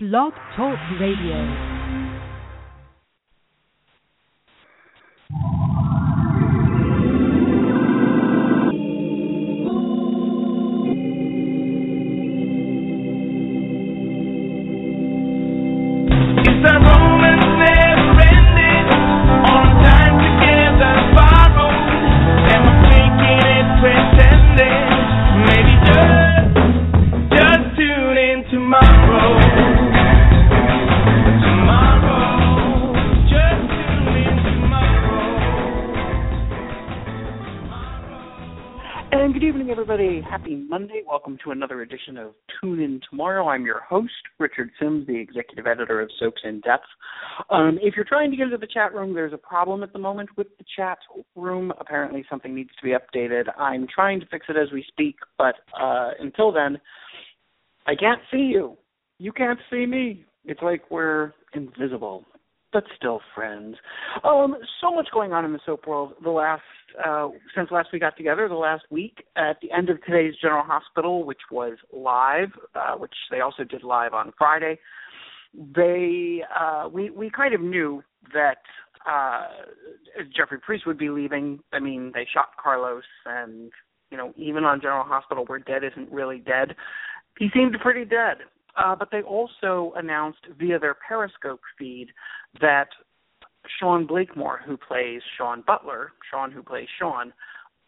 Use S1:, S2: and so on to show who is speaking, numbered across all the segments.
S1: Blog Talk Radio.
S2: Happy Monday. Welcome to another edition of Tune In Tomorrow. I'm your host, Richard Simms, the executive editor of Soaps in Depth. Um, if you're trying to get into the chat room, there's a problem at the moment with the chat room. Apparently, something needs to be updated. I'm trying to fix it as we speak, but uh, until then, I can't see you. You can't see me. It's like we're invisible, but still friends. Um, so much going on in the soap world. The last uh, since last we got together, the last week at the end of today's General Hospital, which was live, uh, which they also did live on Friday. They uh, we we kind of knew that uh, Jeffrey Parise would be leaving. I mean, they shot Carlos, and you know, even on General Hospital, where dead isn't really dead, he seemed pretty dead. Uh, but they also announced via their Periscope feed that Sean Blakemore, who plays Sean Butler, Sean who plays Sean,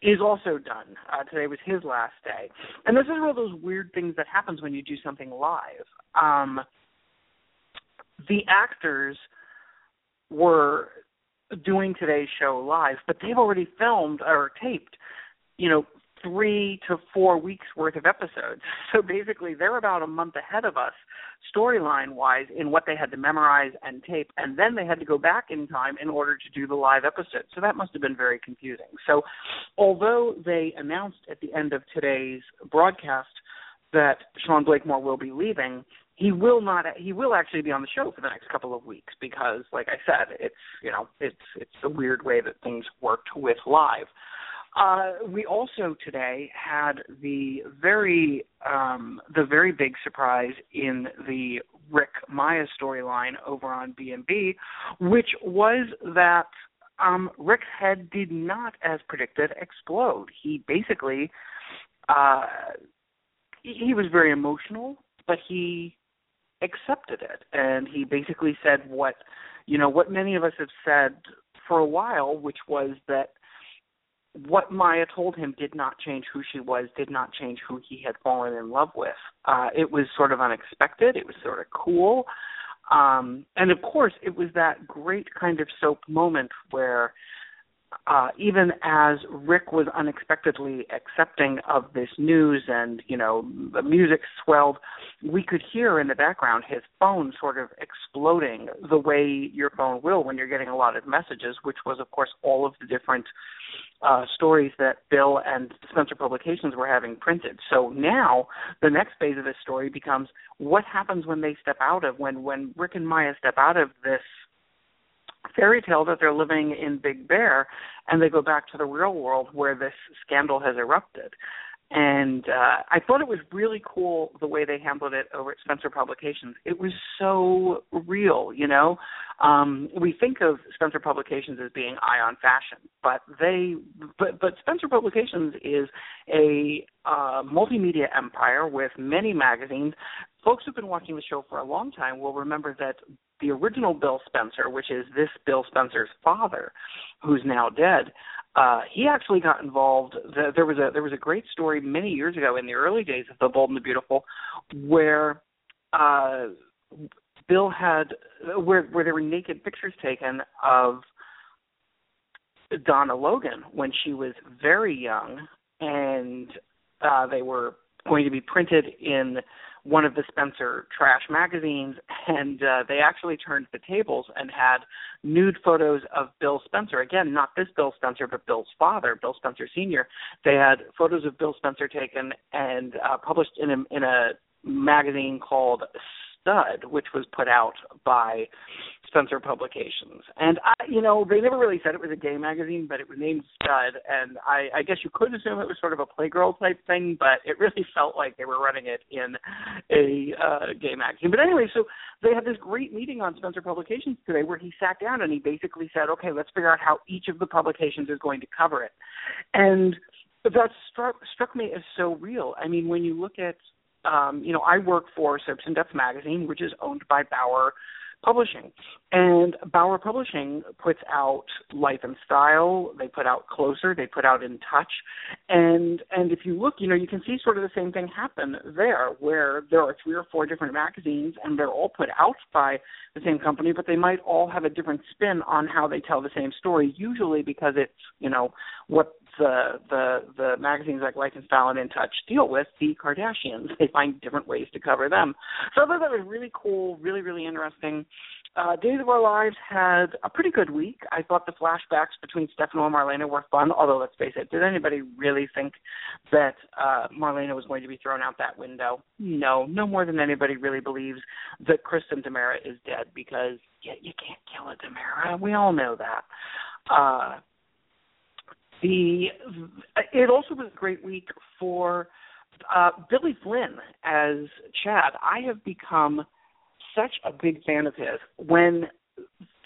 S2: is also done. Uh, today was his last day, and this is one of those weird things that happens when you do something live. Um, the actors were doing today's show live, but they've already filmed or taped, you know, three to four weeks worth of episodes. So basically, they're about a month ahead of us, storyline wise, in what they had to memorize and tape, and then they had to go back in time in order to do the live episode. So that must have been very confusing. So, although they announced at the end of today's broadcast that Sean Blakemore will be leaving, he will not. He will actually be on the show for the next couple of weeks because, like I said, it's you know it's it's a weird way that things worked with live. Uh, we also today had the very um, the very big surprise in the Rick Maya storyline over on B&B, which was that um, Rick's head did not, as predicted, explode. He basically uh, he was very emotional, but he accepted it, and he basically said what you know what many of us have said for a while, which was that what Maya told him did not change who she was, did not change who he had fallen in love with. Uh, it was sort of unexpected. It was sort of cool. Um, and of course, it was that great kind of soap moment where uh, even as Rick was unexpectedly accepting of this news and, you know, the music swelled, we could hear in the background his phone sort of exploding the way your phone will when you're getting a lot of messages, which was, of course, all of the different uh, stories that Bill and Spencer Publications were having printed. So now the next phase of this story becomes what happens when they step out of, when, when Rick and Maya step out of this fairy tale that they're living in Big Bear, and they go back to the real world where this scandal has erupted. And uh, I thought it was really cool the way they handled it over at Spencer Publications. It was so real, you know. Um, we think of Spencer Publications as being Eye on Fashion, but they, but but Spencer Publications is a uh, multimedia empire with many magazines. Folks who've been watching the show for a long time will remember that the original Bill Spencer, which is this Bill Spencer's father, who's now dead, uh, he actually got involved. The, there was a there was a great story many years ago in the early days of The Bold and the Beautiful, where uh, Bill had where where there were naked pictures taken of Donna Logan when she was very young, and uh, they were going to be printed in one of the Spencer trash magazines, and uh, they actually turned the tables and had nude photos of Bill Spencer. Again, not this Bill Spencer, but Bill's father, Bill Spencer Sr. They had photos of Bill Spencer taken and uh, published in a, in a magazine called Stud, which was put out by Spencer Publications, and I, you know, they never really said it was a gay magazine, but it was named Stud, and I, I guess you could assume it was sort of a Playgirl type thing, but it really felt like they were running it in a uh, gay magazine. But anyway, so they had this great meeting on Spencer Publications today, where he sat down and he basically said, "Okay, let's figure out how each of the publications is going to cover it," and that struck struck me as so real. I mean, when you look at um, you know, I work for Soaps in Depth magazine, which is owned by Bauer Publishing. And Bauer Publishing puts out Life and Style, they put out Closer, they put out In Touch. And and if you look, you know, you can see sort of the same thing happen there where there are three or four different magazines and they're all put out by the same company, but they might all have a different spin on how they tell the same story, usually because it's, you know, what the the the magazines like Life and Style and In Touch deal with the Kardashians. They find different ways to cover them. So I thought that was really cool, really really interesting. Uh, Days of Our Lives had a pretty good week. I thought the flashbacks between Stefano and Marlena were fun. Although let's face it, did anybody really think that uh, Marlena was going to be thrown out that window? No, no more than anybody really believes that Kristen DiMera is dead because you, you can't kill a DiMera. We all know that. Uh, the it also was a great week for uh, Billy Flynn as Chad. I have become such a big fan of his. When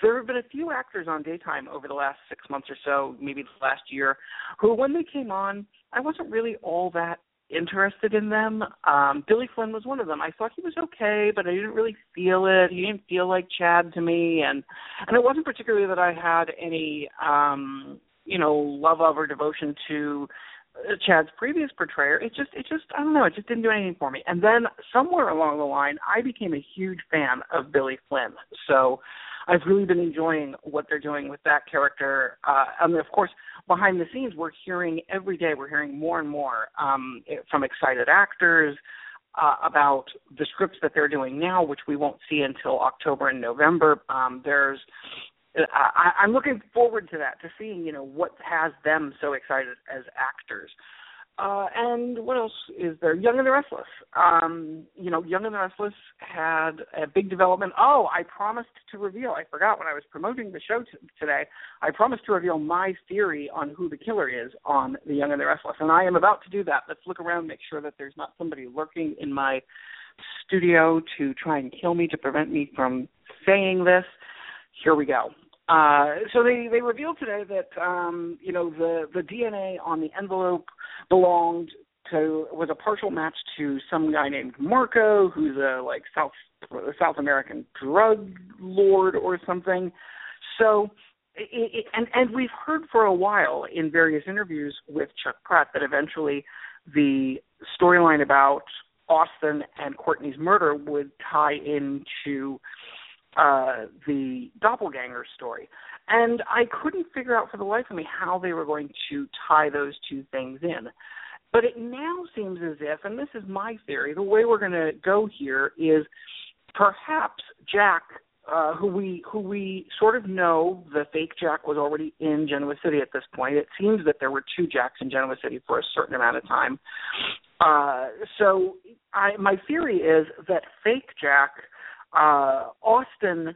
S2: there have been a few actors on daytime over the last six months or so, maybe the last year, who when they came on, I wasn't really all that interested in them. Um, Billy Flynn was one of them. I thought he was okay, but I didn't really feel it. He didn't feel like Chad to me, and and it wasn't particularly that I had any um you know love of or devotion to uh, Chad's previous portrayer. It just it just I don't know, it just didn't do anything for me. And then somewhere along the line I became a huge fan of Billy Flynn. So I've really been enjoying what they're doing with that character. Uh and of course behind the scenes we're hearing every day we're hearing more and more um from excited actors uh, about the scripts that they're doing now, which we won't see until October and November. Um, there's I, I'm looking forward to that, to seeing you know what has them so excited as actors. Uh, and what else is there? Young and the Restless. Um, you know, Young and the Restless had a big development. Oh, I promised to reveal. I forgot when I was promoting the show t- today. I promised to reveal my theory on who the killer is on the Young and the Restless, and I am about to do that. Let's look around, make sure that there's not somebody lurking in my studio to try and kill me to prevent me from saying this. Here we go. Uh, so they they revealed today that um, you know the the DNA on the envelope belonged to was a partial match to some guy named Marco, who's a like South South American drug lord or something. So. It, it, and and we've heard for a while in various interviews with Chuck Pratt that eventually the storyline about Austin and Courtney's murder would tie into uh, the doppelganger story. And I couldn't figure out for the life of me how they were going to tie those two things in. But it now seems as if, and this is my theory, the way we're going to go here is perhaps Jack, uh, who we who we sort of know the fake Jack was already in Genoa City at this point. It seems that there were two Jacks in Genoa City for a certain amount of time. Uh, so I, my theory is that fake Jack uh, Austin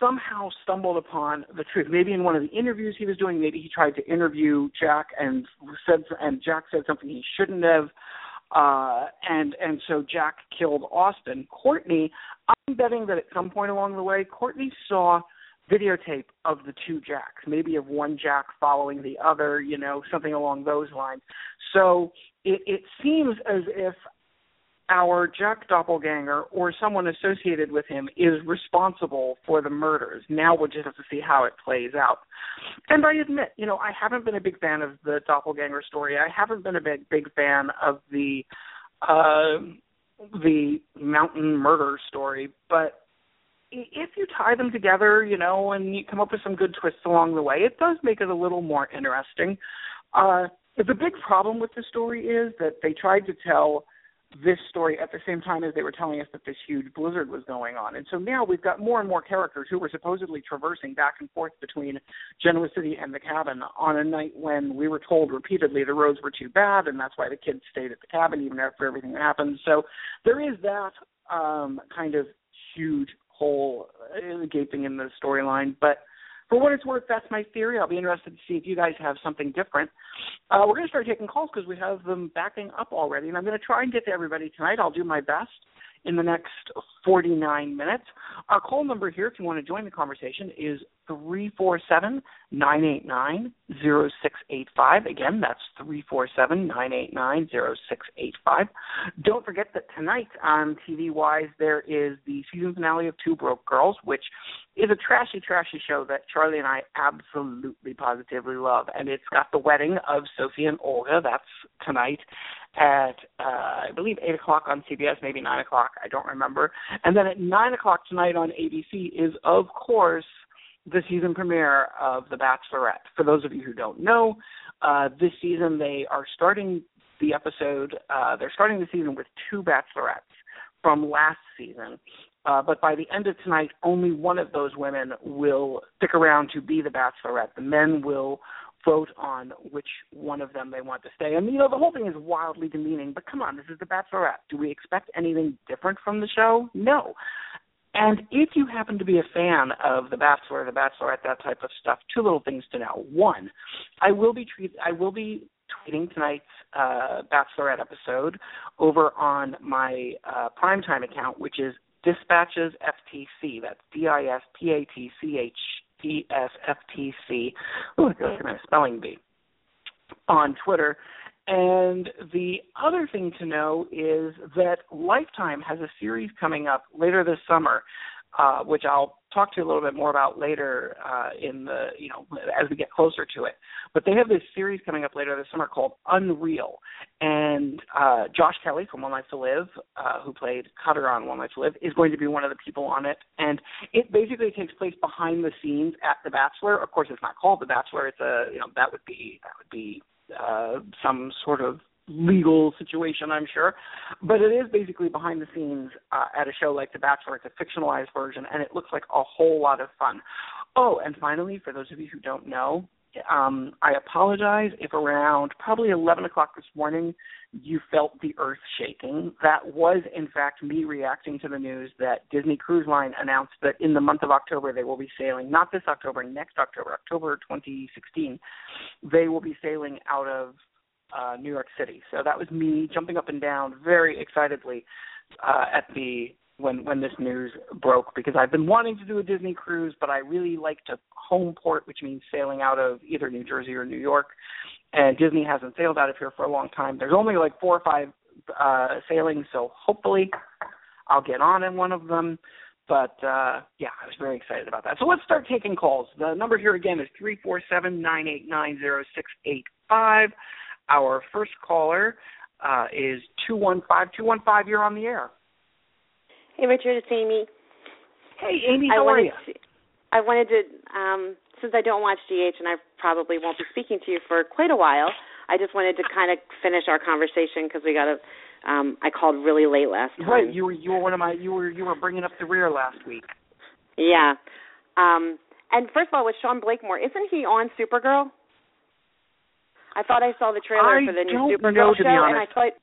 S2: somehow stumbled upon the truth. Maybe in one of the interviews he was doing, maybe he tried to interview Jack and said and Jack said something he shouldn't have. Uh and and so Jack killed Austin. Courtney, I'm betting that at some point along the way, Courtney saw videotape of the two Jacks, maybe of one Jack following the other, you know, something along those lines. So it, it seems as if our Jack Doppelganger or someone associated with him is responsible for the murders. Now we'll just have to see how it plays out. And I admit, you know, I haven't been a big fan of the Doppelganger story. I haven't been a big big fan of the uh the mountain murder story, but if you tie them together, you know, and you come up with some good twists along the way, it does make it a little more interesting. Uh the big problem with the story is that they tried to tell this story at the same time as they were telling us that this huge blizzard was going on. And so now we've got more and more characters who were supposedly traversing back and forth between Genoa City and the cabin on a night when we were told repeatedly the roads were too bad and that's why the kids stayed at the cabin even after everything that happened. So there is that um kind of huge whole uh, gaping in the storyline. But for what it's worth, that's my theory. I'll be interested to see if you guys have something different. Uh, we're going to start taking calls because we have them backing up already, and I'm going to try and get to everybody tonight. I'll do my best in the next 49 minutes. Our call number here, if you want to join the conversation, is 347 989 0685. Again, that's 347 989 0685. Don't forget that tonight on TV Wise, there is the season finale of Two Broke Girls, which is a trashy, trashy show that Charlie and I absolutely positively love. And it's got the wedding of Sophie and Olga. That's tonight at, uh, I believe, 8 o'clock on CBS, maybe 9 o'clock. I don't remember. And then at 9 o'clock tonight on ABC is, of course, the season premiere of The Bachelorette. For those of you who don't know, uh, this season they are starting the episode, uh, they're starting the season with two Bachelorettes from last season. Uh, but by the end of tonight, only one of those women will stick around to be the Bachelorette. The men will vote on which one of them they want to stay. And you know, the whole thing is wildly demeaning. But come on, this is the Bachelorette. Do we expect anything different from the show? No. And if you happen to be a fan of The Bachelor, The Bachelorette, that type of stuff, two little things to know. One, I will be treat I will be tweeting tonight's uh, Bachelorette episode over on my uh, primetime account, which is Dispatches FTC. That's D I S P A T C H E S F T C. Ooh, it goes my spelling bee on Twitter. And the other thing to know is that Lifetime has a series coming up later this summer, uh, which I'll talk to you a little bit more about later uh, in the you know as we get closer to it. But they have this series coming up later this summer called Unreal, and uh, Josh Kelly from One Life to Live, uh, who played Cutter on One Life to Live, is going to be one of the people on it. And it basically takes place behind the scenes at The Bachelor. Of course, it's not called The Bachelor. It's a you know that would be that would be uh, some sort of legal situation, I'm sure. But it is basically behind the scenes uh, at a show like The Bachelor. It's a fictionalized version, and it looks like a whole lot of fun. Oh, and finally, for those of you who don't know, um, I apologize if around probably 11 o'clock this morning you felt the earth shaking. That was, in fact, me reacting to the news that Disney Cruise Line announced that in the month of October they will be sailing, not this October, next October, October 2016, they will be sailing out of uh, New York City. So that was me jumping up and down very excitedly uh, at the when when this news broke because I've been wanting to do a Disney cruise, but I really like to home port, which means sailing out of either New Jersey or New York. And Disney hasn't sailed out of here for a long time. There's only like four or five uh sailings, so hopefully I'll get on in one of them. But uh yeah, I was very excited about that. So let's start taking calls. The number here again is three four seven nine eight nine zero six eight five. Our first caller uh is two one five two one five. You're on the air.
S3: Hey, Richard, it's Amy.
S2: Hey, Amy,
S3: I
S2: how are
S3: wanted
S2: you?
S3: to, I wanted to, um, since I don't watch GH and I probably won't be speaking to you for quite a while, I just wanted to kind of finish our conversation because we got a. Um, I called really late last time.
S2: Right, you were you were one of my you were you were bringing up the rear last week.
S3: Yeah. Um, and first of all, with Sean Blakemore, isn't he on Supergirl? I thought I saw the trailer
S2: I
S3: for the new Supergirl
S2: know, to be
S3: show, and I thought,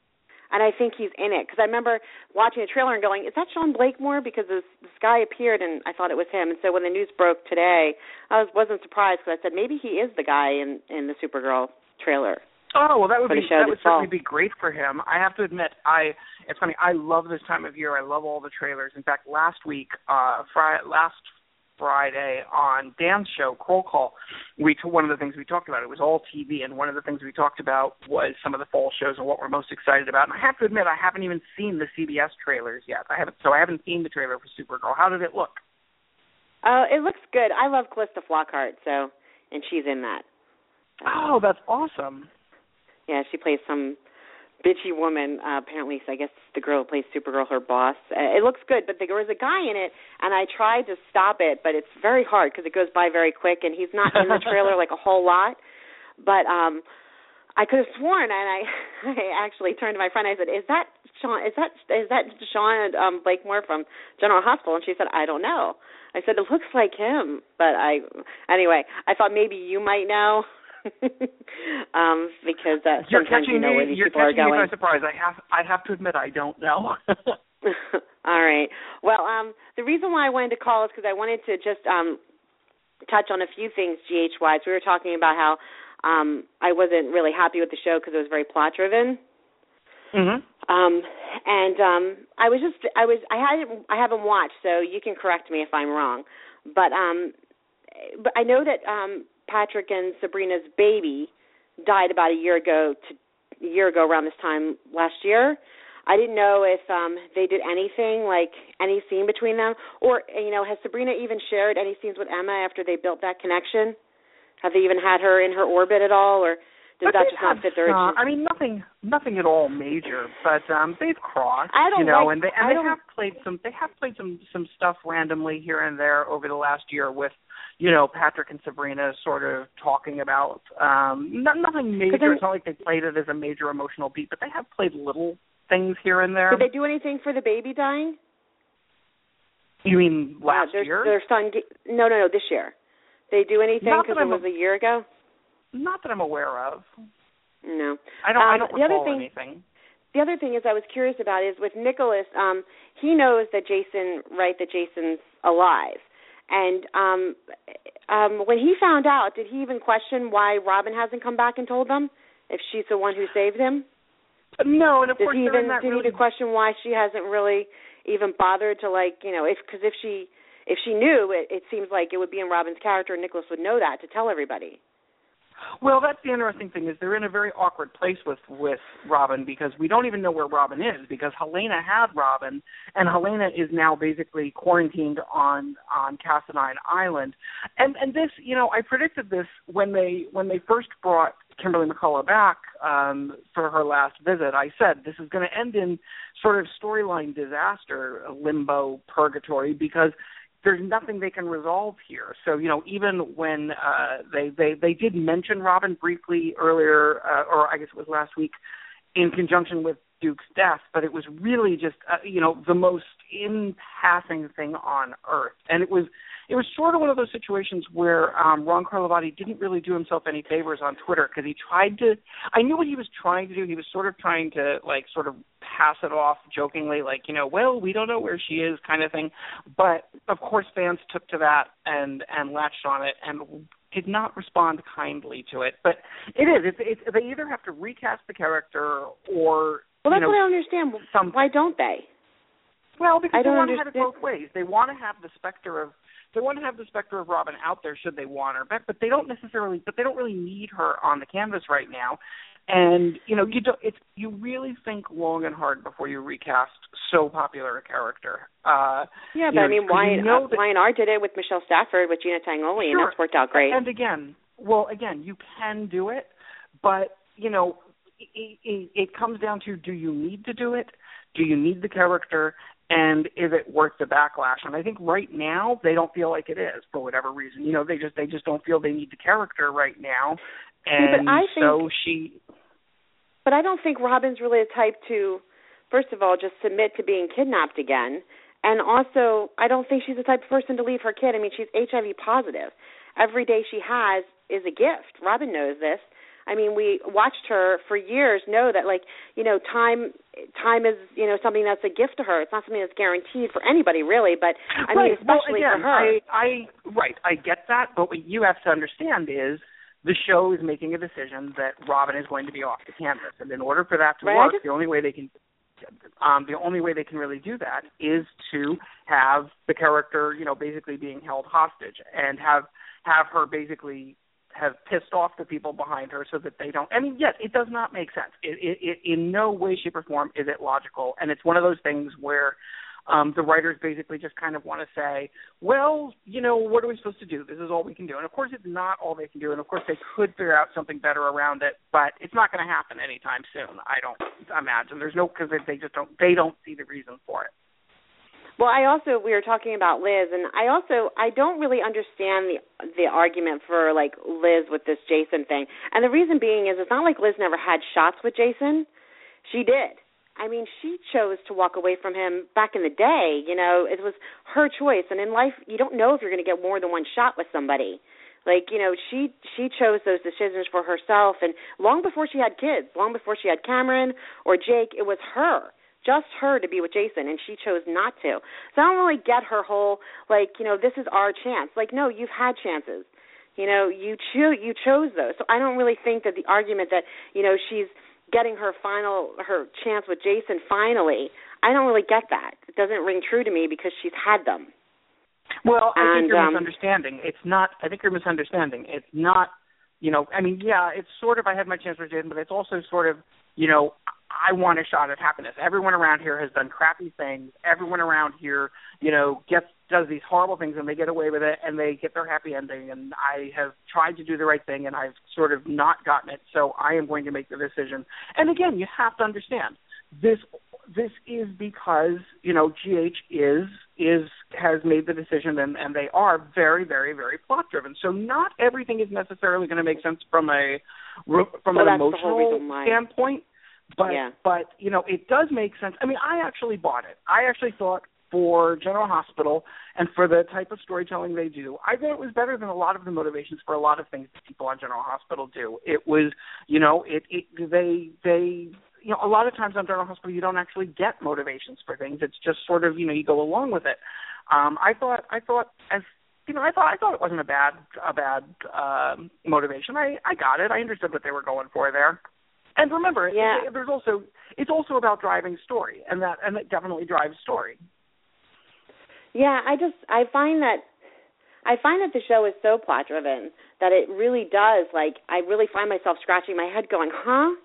S3: and I think he's in it because I remember watching the trailer and going, "Is that Sean Blakemore?" Because this this guy appeared, and I thought it was him. And so when the news broke today, I was wasn't surprised because I said maybe he is the guy in in the Supergirl trailer.
S2: Oh well, that would be that would certainly
S3: fall.
S2: be great for him. I have to admit, I it's funny. I love this time of year. I love all the trailers. In fact, last week, uh, Friday, last Friday on Dan's show, Kroll Call, we t- one of the things we talked about. It was all TV, and one of the things we talked about was some of the fall shows and what we're most excited about. And I have to admit, I haven't even seen the CBS trailers yet. I haven't, so I haven't seen the trailer for Supergirl. How did it look?
S3: Uh, it looks good. I love Calista Flockhart, so and she's in that.
S2: Oh, that's awesome.
S3: Yeah, she plays some bitchy woman. Uh, apparently, I guess the girl who plays Supergirl, her boss. Uh, it looks good, but there was a guy in it, and I tried to stop it, but it's very hard because it goes by very quick, and he's not in the trailer like a whole lot. But um I could have sworn, and I, I actually turned to my friend. I said, "Is that Sean? Is that is that Sean um, Blakemore from General Hospital?" And she said, "I don't know." I said, "It looks like him," but I anyway. I thought maybe you might know, um, because uh,
S2: You're
S3: sometimes
S2: catching
S3: you know
S2: me.
S3: where these
S2: You're
S3: people are
S2: catching me
S3: going.
S2: by surprise. I have I have to admit, I don't know.
S3: All right. Well, um, the reason why I wanted to call is because I wanted to just um, touch on a few things GH wise. We were talking about how um, I wasn't really happy with the show because it was very plot driven.
S2: Mm-hmm.
S3: Um, and um, I was just I was I hadn't I haven't watched, so you can correct me if I'm wrong. But um, but I know that um, Patrick and Sabrina's baby died about a year ago to a year ago around this time last year. I didn't know if um they did anything like any scene between them or you know has Sabrina even shared any scenes with Emma after they built that connection? Have they even had her in her orbit at all or does
S2: But
S3: that just not fit their
S2: some- I mean, nothing, nothing at all major, but um they've crossed.
S3: I don't
S2: you know,
S3: like-
S2: and they and
S3: I
S2: they have played some. They have played some some stuff randomly here and there over the last year with, you know, Patrick and Sabrina sort of talking about um no, nothing major. it's not like they played it as a major emotional beat, but they have played little things here and there.
S3: Did they do anything for the baby dying?
S2: you mean last
S3: uh, their,
S2: year?
S3: Their son. No, no, no. This year. They do anything
S2: Not
S3: because
S2: that
S3: it
S2: I'm
S3: was a year ago.
S2: Not that I'm aware of.
S3: No.
S2: I don't. I
S3: Um,
S2: don't
S3: the other
S2: recall
S3: thing-
S2: anything.
S3: The other thing is I was curious about is with Nicholas. Um, he knows that Jason, right? That Jason's alive, and um, um, when he found out, did he even question why Robin hasn't come back and told them if she's the one who saved him?
S2: No, and of
S3: Did
S2: course
S3: he even did
S2: really
S3: he even question why she hasn't really even bothered to like you know if because if she if she knew it, it seems like it would be in Robin's character and Nicholas would know that to tell everybody.
S2: Well, that's the interesting thing is they're in a very awkward place with with Robin because we don't even know where Robin is because Helena had Robin and Helena is now basically quarantined on on Cassadine Island. And and this, you know, I predicted this when they when they first brought Kimberly McCullough back um for her last visit. I said this is going to end in sort of storyline disaster, limbo purgatory because there's nothing they can resolve here. So you know, even when uh, they they they did mention Robin briefly earlier, uh, or I guess it was last week, in conjunction with Duke's death, but it was really just uh, you know the most in passing thing on earth, and it was it was sort of one of those situations where um, Ron Carlivati didn't really do himself any favors on Twitter because he tried to. I knew what he was trying to do. He was sort of trying to like sort of pass it off jokingly, like you know, well, we don't know where she is, kind of thing. But of course, fans took to that and and latched on it and did not respond kindly to it. But it is. It's, it's they either have to recast the character or
S3: Well, that's
S2: you know,
S3: what I don't understand.
S2: some
S3: Why don't they?
S2: well, because
S3: I
S2: they want to have it both ways. They want to have the specter of they want to have the specter of Robin out there should they want her back, but they don't necessarily but they don't really need her on the canvas right now. And you know, you don't it's you really think long and hard before you recast so popular a character. Uh
S3: Yeah, but I mean,
S2: 'cause you know
S3: uh,
S2: that-
S3: did it with Michelle Stafford with Gina Tognoni, and that's worked out great.
S2: And again, well, again, you can do it, but you know, it, it, it comes down to: do you need to do it? Do you need the character? And is it worth the backlash? And I think right now they don't feel like it is for whatever reason. You know, they just they just don't feel they need the character right now. And
S3: I
S2: so
S3: think-
S2: she
S3: But I don't think Robin's really a type to, first of all, just submit to being kidnapped again. And also, I don't think she's the type of person to leave her kid. I mean, she's HIV positive. Every day she has is a gift. Robin knows this. I mean, we watched her for years know that like, you know, time time is, you know, something that's a gift to her. It's not something that's guaranteed for anybody really, but I mean,
S2: right. well,
S3: especially
S2: again,
S3: for her.
S2: I, I right, I get that, but what you have to understand is the show is making a decision that Robin is going to be off the canvas, and in order for that to
S3: Right,
S2: work,
S3: just-
S2: the only way they can um the only way they can really do that is to have the character, you know, basically being held hostage and have have her basically have pissed off the people behind her so that they don't. I mean, yes, it does not make sense. It, it, it in no way, shape, or form is it logical, and it's one of those things where um, the writers basically just kind of want to say, well, you know, what are we supposed to do? This is all we can do. And of course, it's not all they can do. And of course, they could figure out something better around it, but it's not going to happen anytime soon. I don't imagine. There's no because they just don't. They don't see the reason for it.
S3: Well, I also we were talking about Liz, and I also I don't really understand the the argument for like Liz with this Jason thing, and the reason being is it's not like Liz never had shots with Jason. She did. I mean, she chose to walk away from him back in the day. You know, it was her choice, and in life, you don't know if you're going to get more than one shot with somebody. Like you know, she she chose those decisions for herself, and long before she had kids, long before she had Cameron or Jake, it was her just her to be with Jason and she chose not to. So I don't really get her whole like, you know, this is our chance. Like no, you've had chances. You know, you cho- you chose those. So I don't really think that the argument that, you know, she's getting her final her chance with Jason finally, I don't really get that. It doesn't ring true to me because she's had them.
S2: Well, I
S3: And,
S2: think you're
S3: um,
S2: misunderstanding. It's not. I think you're misunderstanding. It's not. You know, I mean, yeah, it's sort of. I had my chance with Jason, but it's also sort of. You know, I want a shot at happiness. Everyone around here has done crappy things. Everyone around here, you know, gets does these horrible things and they get away with it and they get their happy ending. And I have tried to do the right thing and I've sort of not gotten it. So I am going to make the decision. And again, you have to understand this this is because you know GH is is has made the decision and and they are very very very plot driven. So not everything is necessarily going to make sense from a from
S3: Well,
S2: an
S3: that's the whole
S2: emotional standpoint. But
S3: Yeah.
S2: but you know it does make sense. I mean I actually bought it. I actually thought for General Hospital and for the type of storytelling they do, I thought it was better than a lot of the motivations for a lot of things that people on General Hospital do. It was, you know, it, it they they you know, a lot of times on General Hospital you don't actually get motivations for things. It's just sort of, you know, you go along with it. Um I thought I thought as you know, I thought I thought it wasn't a bad a bad um motivation. I I got it. I understood what they were going for there. And remember,
S3: Yeah.
S2: there's also it's also about driving story, and that and it definitely drives story.
S3: Yeah, I just I find that I find that the show is so plot driven that it really does like I really find myself scratching my head going, "Huh?"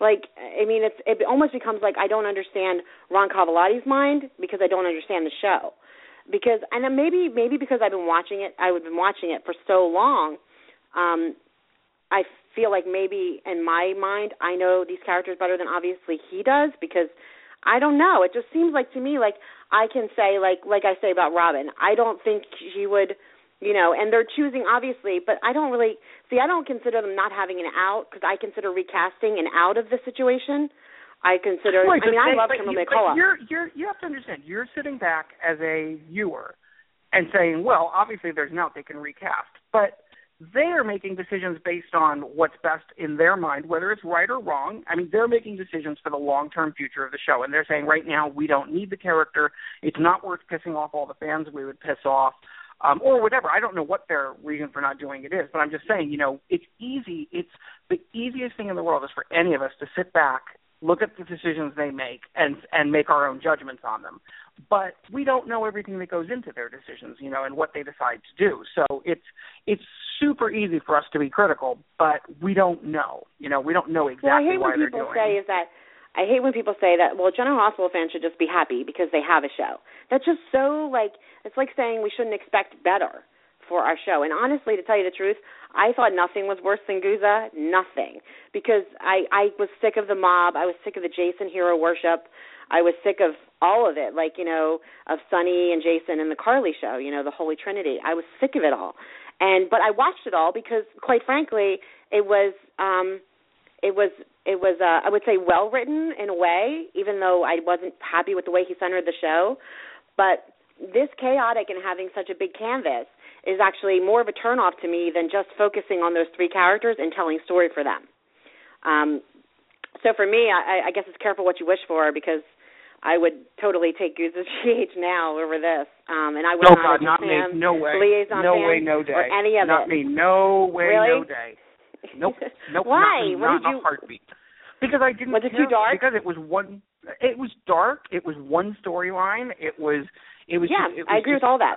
S3: Like I mean it's it almost becomes like I don't understand Ron Carlivati's mind because I don't understand the show. Because and then maybe maybe because I've been watching it I've been watching it for so long, um I feel like maybe in my mind I know these characters better than obviously he does because I don't know. It just seems like to me like I can say like like I say about Robin. I don't think she would, you know, and they're choosing obviously, but I don't really see. I don't consider them not having an out because I consider recasting an out of the situation. I consider.
S2: Right,
S3: I mean,
S2: but
S3: I love
S2: but
S3: Kimberly
S2: you, but
S3: McCullough.
S2: You're you're you have to understand. You're sitting back as a viewer and saying, well, obviously there's an out they can recast, but they are making decisions based on what's best in their mind, whether it's right or wrong. I mean, they're making decisions for the long-term future of the show, and they're saying right now we don't need the character. It's not worth pissing off all the fans we would piss off. Um, or whatever. I don't know what their reason for not doing it is, but I'm just saying, you know, it's easy. It's the easiest thing in the world is for any of us to sit back, look at the decisions they make, and and make our own judgments on them. But we don't know everything that goes into their decisions, you know, and what they decide to do. So it's it's super easy for us to be critical, but we don't know. You know, we don't know exactly
S3: well, I hate
S2: why
S3: when people say is that I hate when people say that well, General Hospital fans should just be happy because they have a show. That's just so like it's like saying we shouldn't expect better for our show. And honestly, to tell you the truth, I thought nothing was worse than Guza, nothing, because I I was sick of the mob. I was sick of the Jason hero worship. I was sick of all of it, like you know, of Sonny and Jason and the Carly show. You know, the Holy Trinity. I was sick of it all, and but I watched it all because, quite frankly, it was um it was it was uh, I would say well written in a way, even though I wasn't happy with the way he centered the show. But this chaotic and having such a big canvas is actually more of a turnoff to me than just focusing on those three characters and telling story for them. Um, so for me, I, I guess it's careful what you wish for because I would totally take Guza GH now over this, um, and I would
S2: No,
S3: not
S2: God, not me. No way.
S3: liaison
S2: no way, no day.
S3: or any of
S2: not
S3: it.
S2: me. No way,
S3: Really?
S2: no day. Nope. Nope.
S3: Why?
S2: Not,
S3: What
S2: not
S3: did you-
S2: a heartbeat. Because I didn't
S3: Was it
S2: care,
S3: too dark?
S2: Because it was one. It was dark. It was one storyline. It was. It was.
S3: Yeah,
S2: just, it
S3: I agree
S2: just,
S3: with all that.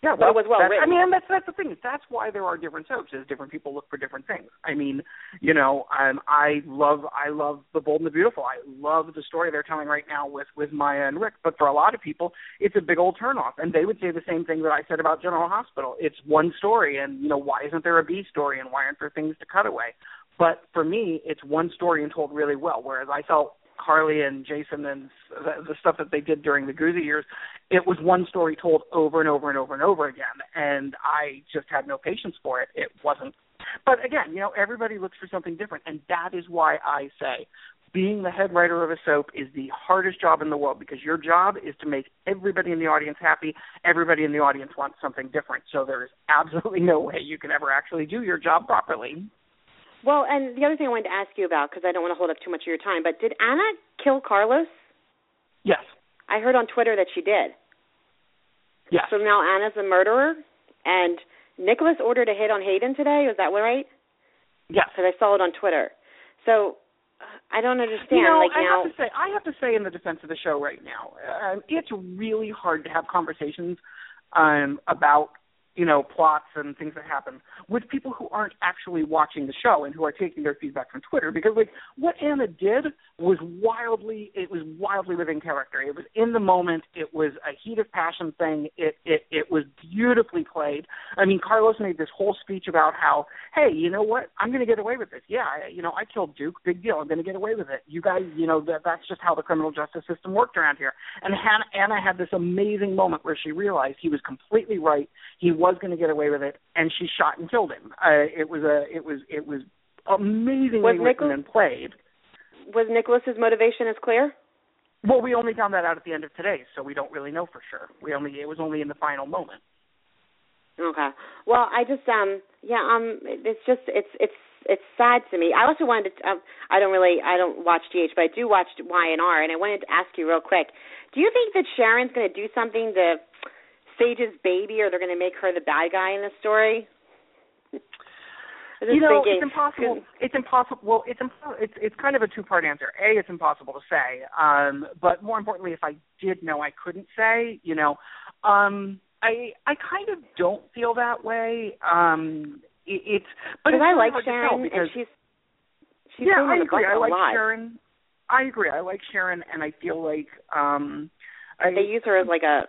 S2: Yeah,
S3: it was well
S2: that's, I mean, that's that's the thing. That's why there are different soaps. Is different people look for different things. I mean, you know, um, I love I love the Bold and the Beautiful. I love the story they're telling right now with with Maya and Rick. But for a lot of people, it's a big old turnoff, and they would say the same thing that I said about General Hospital. It's one story, and you know, why isn't there a B story, and why aren't there things to cut away? But for me, it's one story and told really well. Whereas I felt Carly and Jason and the, the stuff that they did during the Guza years, it was one story told over and over and over and over again, and I just had no patience for it. It wasn't. But again, you know, everybody looks for something different, and that is why I say being the head writer of a soap is the hardest job in the world because your job is to make everybody in the audience happy. Everybody in the audience wants something different. So there is absolutely no way you can ever actually do your job properly.
S3: Well, and the other thing I wanted to ask you about because I don't want to hold up too much of your time, but did Anna kill Carlos?
S2: Yes.
S3: I heard on Twitter that she did.
S2: Yes.
S3: So now Anna's a murderer, and Nicholas ordered a hit on Hayden today. Was that right?
S2: Yes.
S3: Because I saw it on Twitter. So uh, I don't understand.
S2: You know,
S3: like
S2: I
S3: now,
S2: have to say, I have to say, in the defense of the show right now, um, it's really hard to have conversations um, about you know plots and things that happen with people who aren't actually watching the show and who are taking their feedback from Twitter. Because like what Anna did was wildly, it was wildly within character. It was in the moment. It was a heat of passion thing. It it it was beautifully played. I mean, Carlos made this whole speech about how, hey, you know what? I'm going to get away with this. Yeah, you know, I killed Duke. Big deal. I'm going to get away with it. You guys, you know, that that's just how the criminal justice system worked around here. And Hannah, Anna had this amazing moment where she realized he was completely right. He was going to get away with it, and she shot and killed him. Uh, it was a, it was, it was amazingly
S3: Was
S2: written
S3: Nicholas-
S2: and played.
S3: was Nicholas's motivation as clear?
S2: Well, we only found that out at the end of today, so we don't really know for sure. We only, it was only in the final moment.
S3: Okay. Well, I just um yeah um it's just it's it's it's sad to me. I also wanted to um, I don't really I don't watch GH, but I do watch Y and R, and I wanted to ask you real quick. Do you think that Sharon's going to do something to Sage's baby, or they're going to make her the bad guy in the story?
S2: You know,
S3: thinking,
S2: it's impossible. It's impossible. Well, it's impo- it's it's kind of a two part answer. A, it's impossible to say. Um, but more importantly, if I did know, I couldn't say. You know, um, I I kind of don't feel that way. Um, it, it's but
S3: Because
S2: it's
S3: I like
S2: hard to tell
S3: Sharon,
S2: because
S3: and she's she's
S2: yeah, I agree. I like
S3: lot.
S2: Sharon. I agree. I like Sharon, and I feel like um, I,
S3: They use her as like a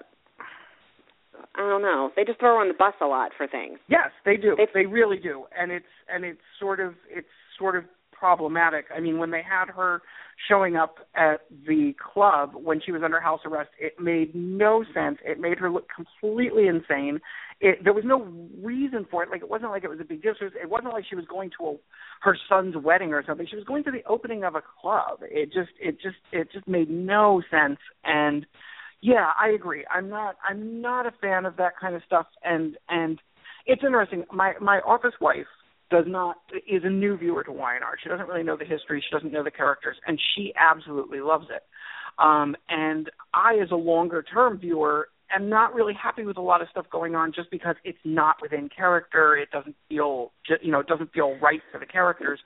S3: I don't know. They just throw her on the bus a lot for things.
S2: Yes, they do.
S3: It's-
S2: they really do, and it's and it's sort of it's sort of problematic. I mean, when they had her showing up at the club when she was under house arrest, it made no sense. It made her look completely insane. It, there was no reason for it. Like it wasn't like it was a big deal. It wasn't like she was going to a, her son's wedding or something. She was going to the opening of a club. It just it just it just made no sense. And yeah, I agree. I'm not I'm not a fan of that kind of stuff. And and it's interesting. My my office wife does not is a new viewer to YNR. She doesn't really know the history. She doesn't know the characters, and she absolutely loves it. Um, and I, as a longer term viewer, am not really happy with a lot of stuff going on just because it's not within character. It doesn't feel you know it doesn't feel right for the characters.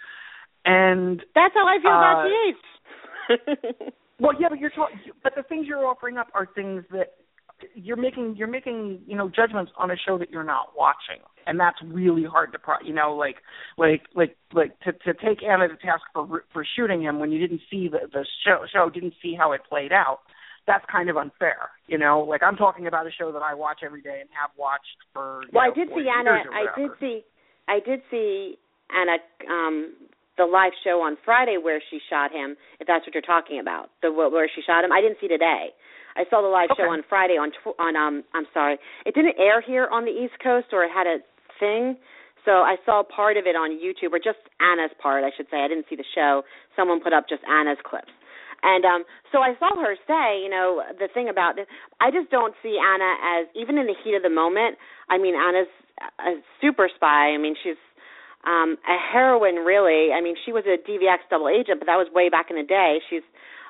S2: And
S3: That's how I feel about
S2: Uh,
S3: GH.
S2: well, yeah, but you're talking, but the things you're offering up are things that you're making. You're making, you know, judgments on a show that you're not watching, and that's really hard to, pro- you know, like, like, like, like to to take Anna to task for for shooting him when you didn't see the the show, show didn't see how it played out. That's kind of unfair, you know. Like I'm talking about a show that I watch every day and have watched for.
S3: well,
S2: know,
S3: I did see Anna. I did see. I did see Anna. Um, the live show on Friday where she shot him. If that's what you're talking about, the where she shot him. I didn't see today. I saw the live show on Friday on tw- on um. I'm sorry, it didn't air here on the East Coast, or it had a thing. So I saw part of it on YouTube, or just Anna's part, I should say. I didn't see the show. Someone put up just Anna's clips. And um so I saw her say, you know, the thing about this, I just don't see Anna as even in the heat of the moment. I mean, Anna's a super spy. I mean, she's um a heroine really. I mean, she was a DVX double agent, but that was way back in the day. She's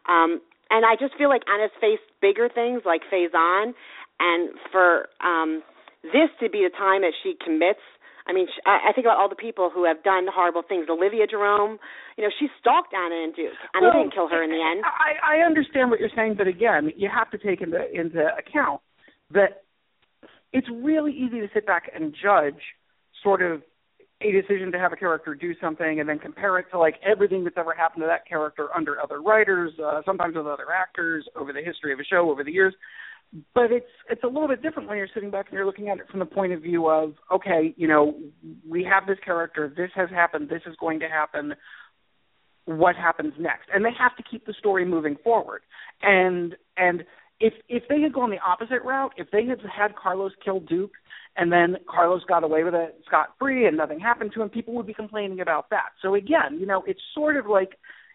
S3: um and I just feel like Anna's faced bigger things like Faison and for um this to be the time that she commits I mean, sh I, I think about all the people who have done horrible things. Olivia Jerome, you know, she stalked Anna and Duke. Anna
S2: Well,
S3: didn't kill her in the end.
S2: I, I understand what you're saying, but again, you have to take into into account that it's really easy to sit back and judge sort of a decision to have a character do something and then compare it to like everything that's ever happened to that character under other writers, uh, sometimes with other actors over the history of a show over the years. But it's it's a little bit different when you're sitting back and you're looking at it from the point of view of okay, you know, we have this character, this has happened, this is going to happen what happens next and they have to keep the story moving forward and and if if they had gone the opposite route if they had had carlos kill duke and then carlos got away with it scot free and nothing happened to him people would be complaining about that so again you know it's sort of like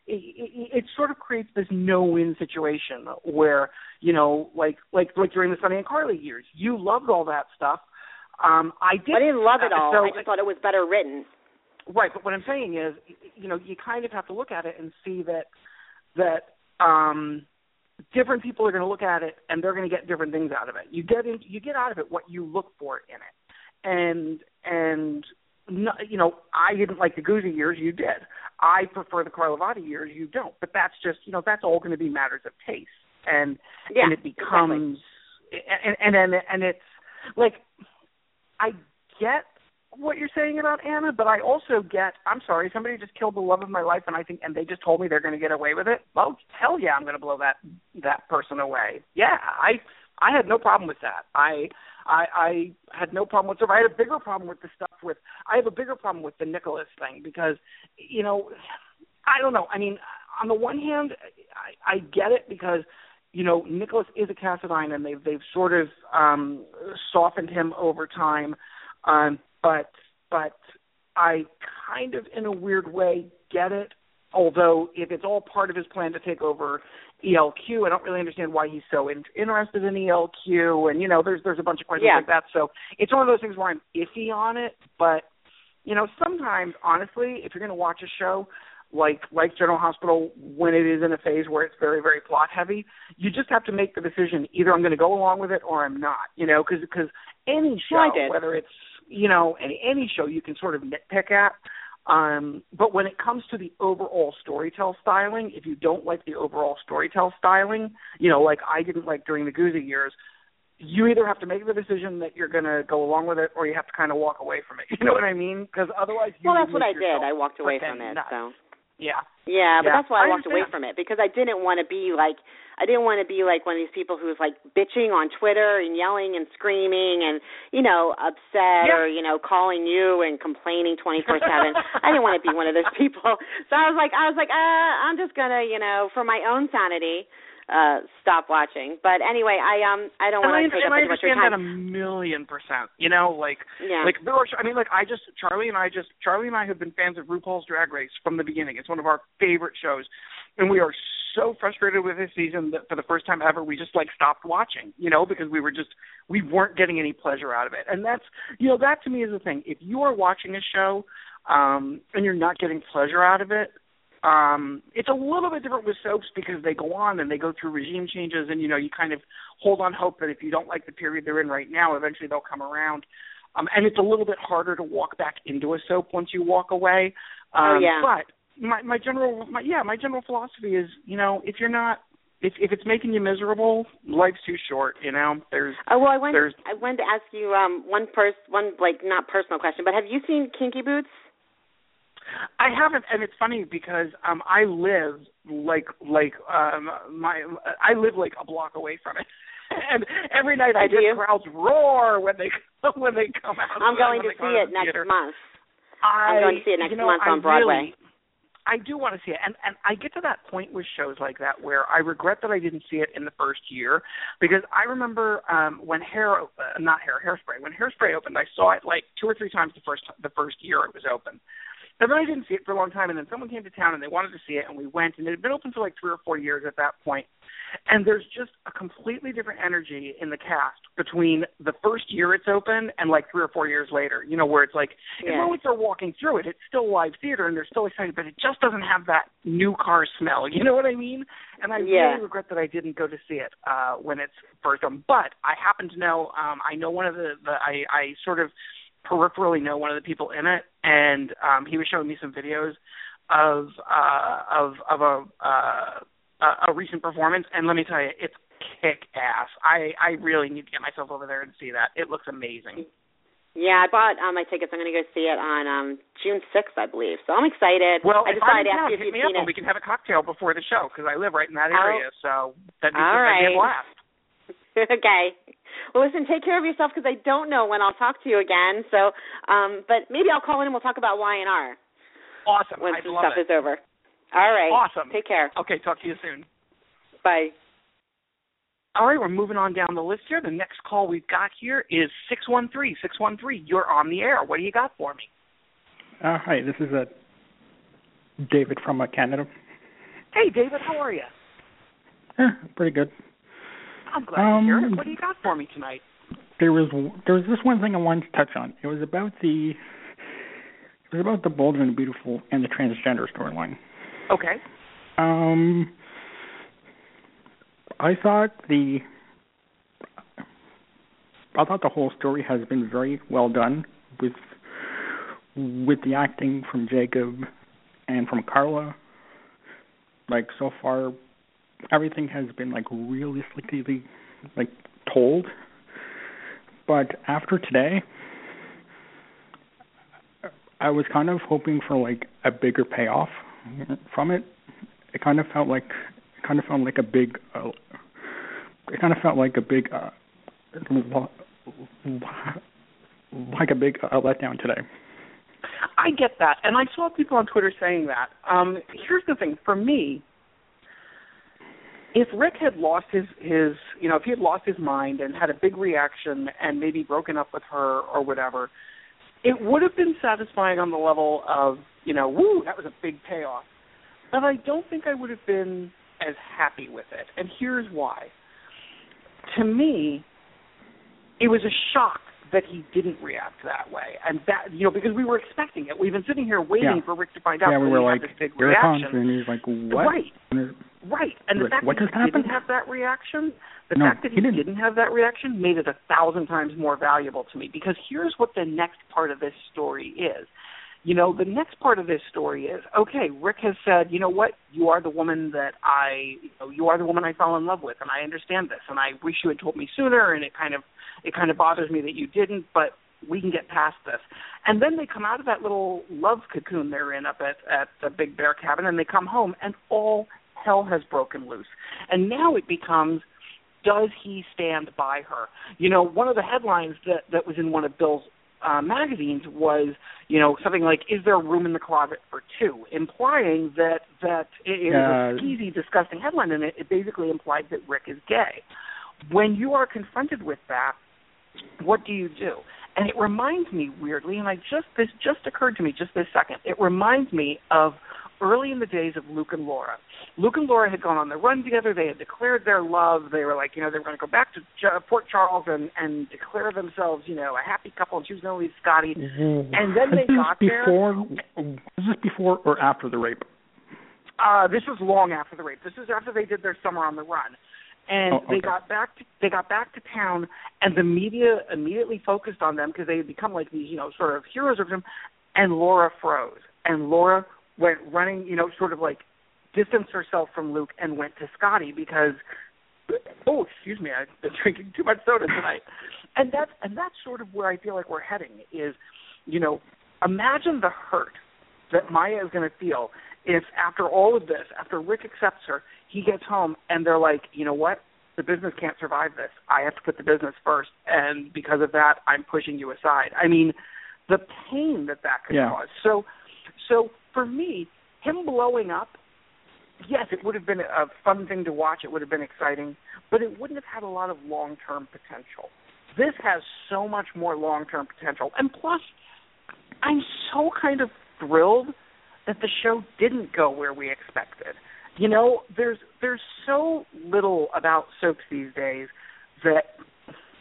S2: it, it, it sort of creates this no-win situation where you know, like like like during the Sonny and Carly years, you loved all that stuff. Um, I did.
S3: I didn't love it all.
S2: So,
S3: I just thought it was better written.
S2: right. But what I'm saying is, you know, you kind of have to look at it and see that that um different people are going to look at it and they're going to get different things out of it. You get in, you get out of it what you look for in it, and and no, you know I didn't like the Guza years, you did. I prefer the Carlivati years, you don't. But that's just you know that's all going to be matters of taste, and
S3: Yeah,
S2: and it becomes and and and and it's like I get what you're saying about Anna, but I also get I'm sorry, somebody just killed the love of my life and I think and they just told me they're gonna get away with it. Well, hell yeah, I'm gonna blow that that person away. Yeah, I I had no problem with that. I I I had no problem whatsoever. I had a bigger problem with the stuff with I have a bigger problem with the Nicholas thing because you know I don't know. I mean, on the one hand, I, I get it because you know Nicholas is a Cassadine, and they've they've sort of um softened him over time. Um, but but I kind of, in a weird way, get it. Although if it's all part of his plan to take over ELQ, I don't really understand why he's so in, interested in ELQ. And you know, there's there's a bunch of questions
S3: Yeah.
S2: like that. So it's one of those things where I'm iffy on it. But you know, sometimes honestly, if you're going to watch a show like like General Hospital when it is in a phase where it's very very plot heavy, you just have to make the decision either I'm going to go along with it or I'm not. You know, because because any show,
S3: Well,
S2: whether it's you know any any show, you can sort of nitpick at. Um, but when it comes to the overall storytell styling, if you don't like the overall storytell styling, you know, like I didn't like during the Guza years, you either have to make the decision that you're going to go along with it, or you have to kind of walk away from it. You know what I mean? Because otherwise, you
S3: Well, that's what I did. I walked away from it.
S2: nuts.
S3: So
S2: Yeah.
S3: yeah, but that's why I,
S2: I
S3: walked away from it because I didn't want to be like I didn't want to be like one of these people who's like bitching on Twitter and yelling and screaming and you know upset
S2: Yeah.
S3: or you know calling you and complaining twenty four seven. I didn't want to be one of those people. So I was like I was like uh, I'm just gonna you know for my own sanity uh stop watching. But anyway, I um I don't
S2: I,
S3: want to take up too much of your
S2: understand that a million percent. You know, like
S3: Yeah.
S2: like there are. I mean, like I just Charlie and I just Charlie and I have been fans of RuPaul's Drag Race from the beginning. It's one of our favorite shows, and we are so frustrated with this season that for the first time ever we just like stopped watching. You know, because we were just we weren't getting any pleasure out of it, and that's you know that to me is the thing. If you are watching a show um and you're not getting pleasure out of it um it's a little bit different with soaps because they go on and they go through regime changes and you know you kind of hold on hope that if you don't like the period they're in right now eventually they'll come around um and it's a little bit harder to walk back into a soap once you walk away um
S3: Oh, yeah.
S2: but my my general my yeah my general philosophy is you know if you're not if if it's making you miserable life's too short you know there's
S3: Oh well, I went.
S2: There's-
S3: I wanted to ask you um one pers one like not personal question, but have you seen Kinky Boots?
S2: I haven't, and it's funny because um I live like like um my I live like a block away from it, and every night I
S3: do
S2: hear crowds roar when they when they come out.
S3: I'm going to see it
S2: the
S3: next
S2: theater.
S3: month.
S2: I,
S3: I'm going to see it next
S2: you know,
S3: month
S2: I
S3: on Broadway.
S2: Really, I do want to see it, and and I get to that point with shows like that where I regret that I didn't see it in the first year because I remember um when hair uh, not hair hairspray when hairspray opened I saw it like two or three times the first the first year it was open. And then I didn't see it for a long time, and then someone came to town and they wanted to see it, and we went, and it had been open for like three or four years at that point. And there's just a completely different energy in the cast between the first year it's open and like three or four years later. You know, where it's like
S3: Yeah.
S2: long as they're walking through it, it's still live theater and they're still excited, but it just doesn't have that new car smell. You know what I mean? And I
S3: Yeah.
S2: really regret that I didn't go to see it uh when it's first on. But I happen to know um I know one of the, the I, I sort of peripherally know one of the people in it and um he was showing me some videos of uh of of a uh a, a recent performance and let me tell you it's kick ass. I I really need to get myself over there and see that. It looks amazing.
S3: Yeah, I bought um, my tickets. I'm going to go see it on um June 6th, I believe. So I'm excited.
S2: Well,
S3: I decided
S2: I'm
S3: to ask you
S2: hit me up
S3: seen
S2: and
S3: it.
S2: we can have a cocktail before the show because I live right in that
S3: Oh.
S2: area. So that'd be,
S3: All
S2: that'd be a blast.
S3: okay. Well, listen, take care of yourself because I don't know when I'll talk to you again. So, um, but maybe I'll call in and we'll talk about Y and R
S2: Awesome.
S3: when
S2: I
S3: some stuff
S2: it.
S3: is over. All right.
S2: Awesome.
S3: Take care.
S2: Okay, talk to you soon.
S3: Bye.
S2: All right, we're moving on down the list here. The next call we've got here is six one three six one three. You're on the air. What do you got for me?
S4: Uh, hi, this is uh, David from uh, Canada.
S2: Hey, David, how are you?
S4: Yeah, pretty good.
S2: I'm glad to hear it.
S4: Um,
S2: What do you got for me tonight?
S4: There was there was this one thing I wanted to touch on. It was about the It was about the bold and the beautiful and the transgender storyline.
S2: Okay.
S4: Um, I thought the I thought the whole story has been very well done with with the acting from Jacob and from Carla. Like so far, everything has been like realistically like told. But after today, I was kind of hoping for like a bigger payoff from it. It kind of felt like it kind of felt like a big uh, it kind of felt like a big uh, like a big uh, letdown today.
S2: I get that, and I saw people on Twitter saying that. Um, here's the thing: for me, if Rick had lost his his, you know, if he had lost his mind and had a big reaction and maybe broken up with her or whatever, it would have been satisfying on the level of, you know, woo, that was a big payoff. But I don't think I would have been as happy with it, and here's why. To me, it was a shock that he didn't react that way, and that you know because we were expecting it. We've been sitting here waiting
S4: Yeah.
S2: for Rick to find out.
S4: yeah, we were like,
S2: this big
S4: here it comes,
S2: reaction.
S4: and he's like, what?
S2: Right. Right, and the fact
S4: what
S2: that he
S4: happened?
S2: didn't have that reaction, the
S4: No,
S2: fact that
S4: he
S2: he,
S4: didn't.
S2: didn't have that reaction made it a thousand times more valuable to me. Because here's what the next part of this story is. You know, the next part of this story is okay. Rick has said, you know what, you are the woman that I, you, know, you are the woman I fell in love with, and I understand this, and I wish you had told me sooner. And it kind of, it kind of bothers me that you didn't, but we can get past this. And then they come out of that little love cocoon they're in up at at the Big Bear cabin, and they come home, and all hell has broken loose. And now it becomes, does he stand by her? You know, one of the headlines that that was in one of Bill's uh, magazines was, you know, something like, "Is there room in the closet for two? Implying that that it is
S4: Yeah.
S2: a skeezy, disgusting headline, and it, it basically implies that Rick is gay. When you are confronted with that, what do you do? And it reminds me weirdly, and I just this just occurred to me just this second. It reminds me of early in the days of Luke and Laura. Luke and Laura had gone on the run together. They had declared their love. They were like, you know, they were going to go back to Port Charles and and declare themselves, you know, a happy couple. And she was going to leave Scotty. And then they got there-
S4: before, Is this before or after the rape?
S2: Uh, this was long after the rape. This was after they did their summer on the run, and
S4: Oh,
S2: they got back. To, they got back to town, and the media immediately focused on them because they had become like these, you know, sort of heroes of them. And Laura froze, and Laura went running, you know, sort of like distanced herself from Luke and went to Scotty because. Oh, excuse me, I've been drinking too much soda tonight, and that's and that's sort of where I feel like we're heading. Is, you know, imagine the hurt that Maya is going to feel if after all of this, after Rick accepts her, he gets home and they're like, you know what? The business can't survive this. I have to put the business first, and because of that, I'm pushing you aside. I mean, the pain that that could
S4: Yeah.
S2: cause. So, so for me, him blowing up, yes, it would have been a fun thing to watch. It would have been exciting, but it wouldn't have had a lot of long-term potential. This has so much more long-term potential, and plus, I'm so kind of thrilled that the show didn't go where we expected. You know, there's there's so little about soaps these days that.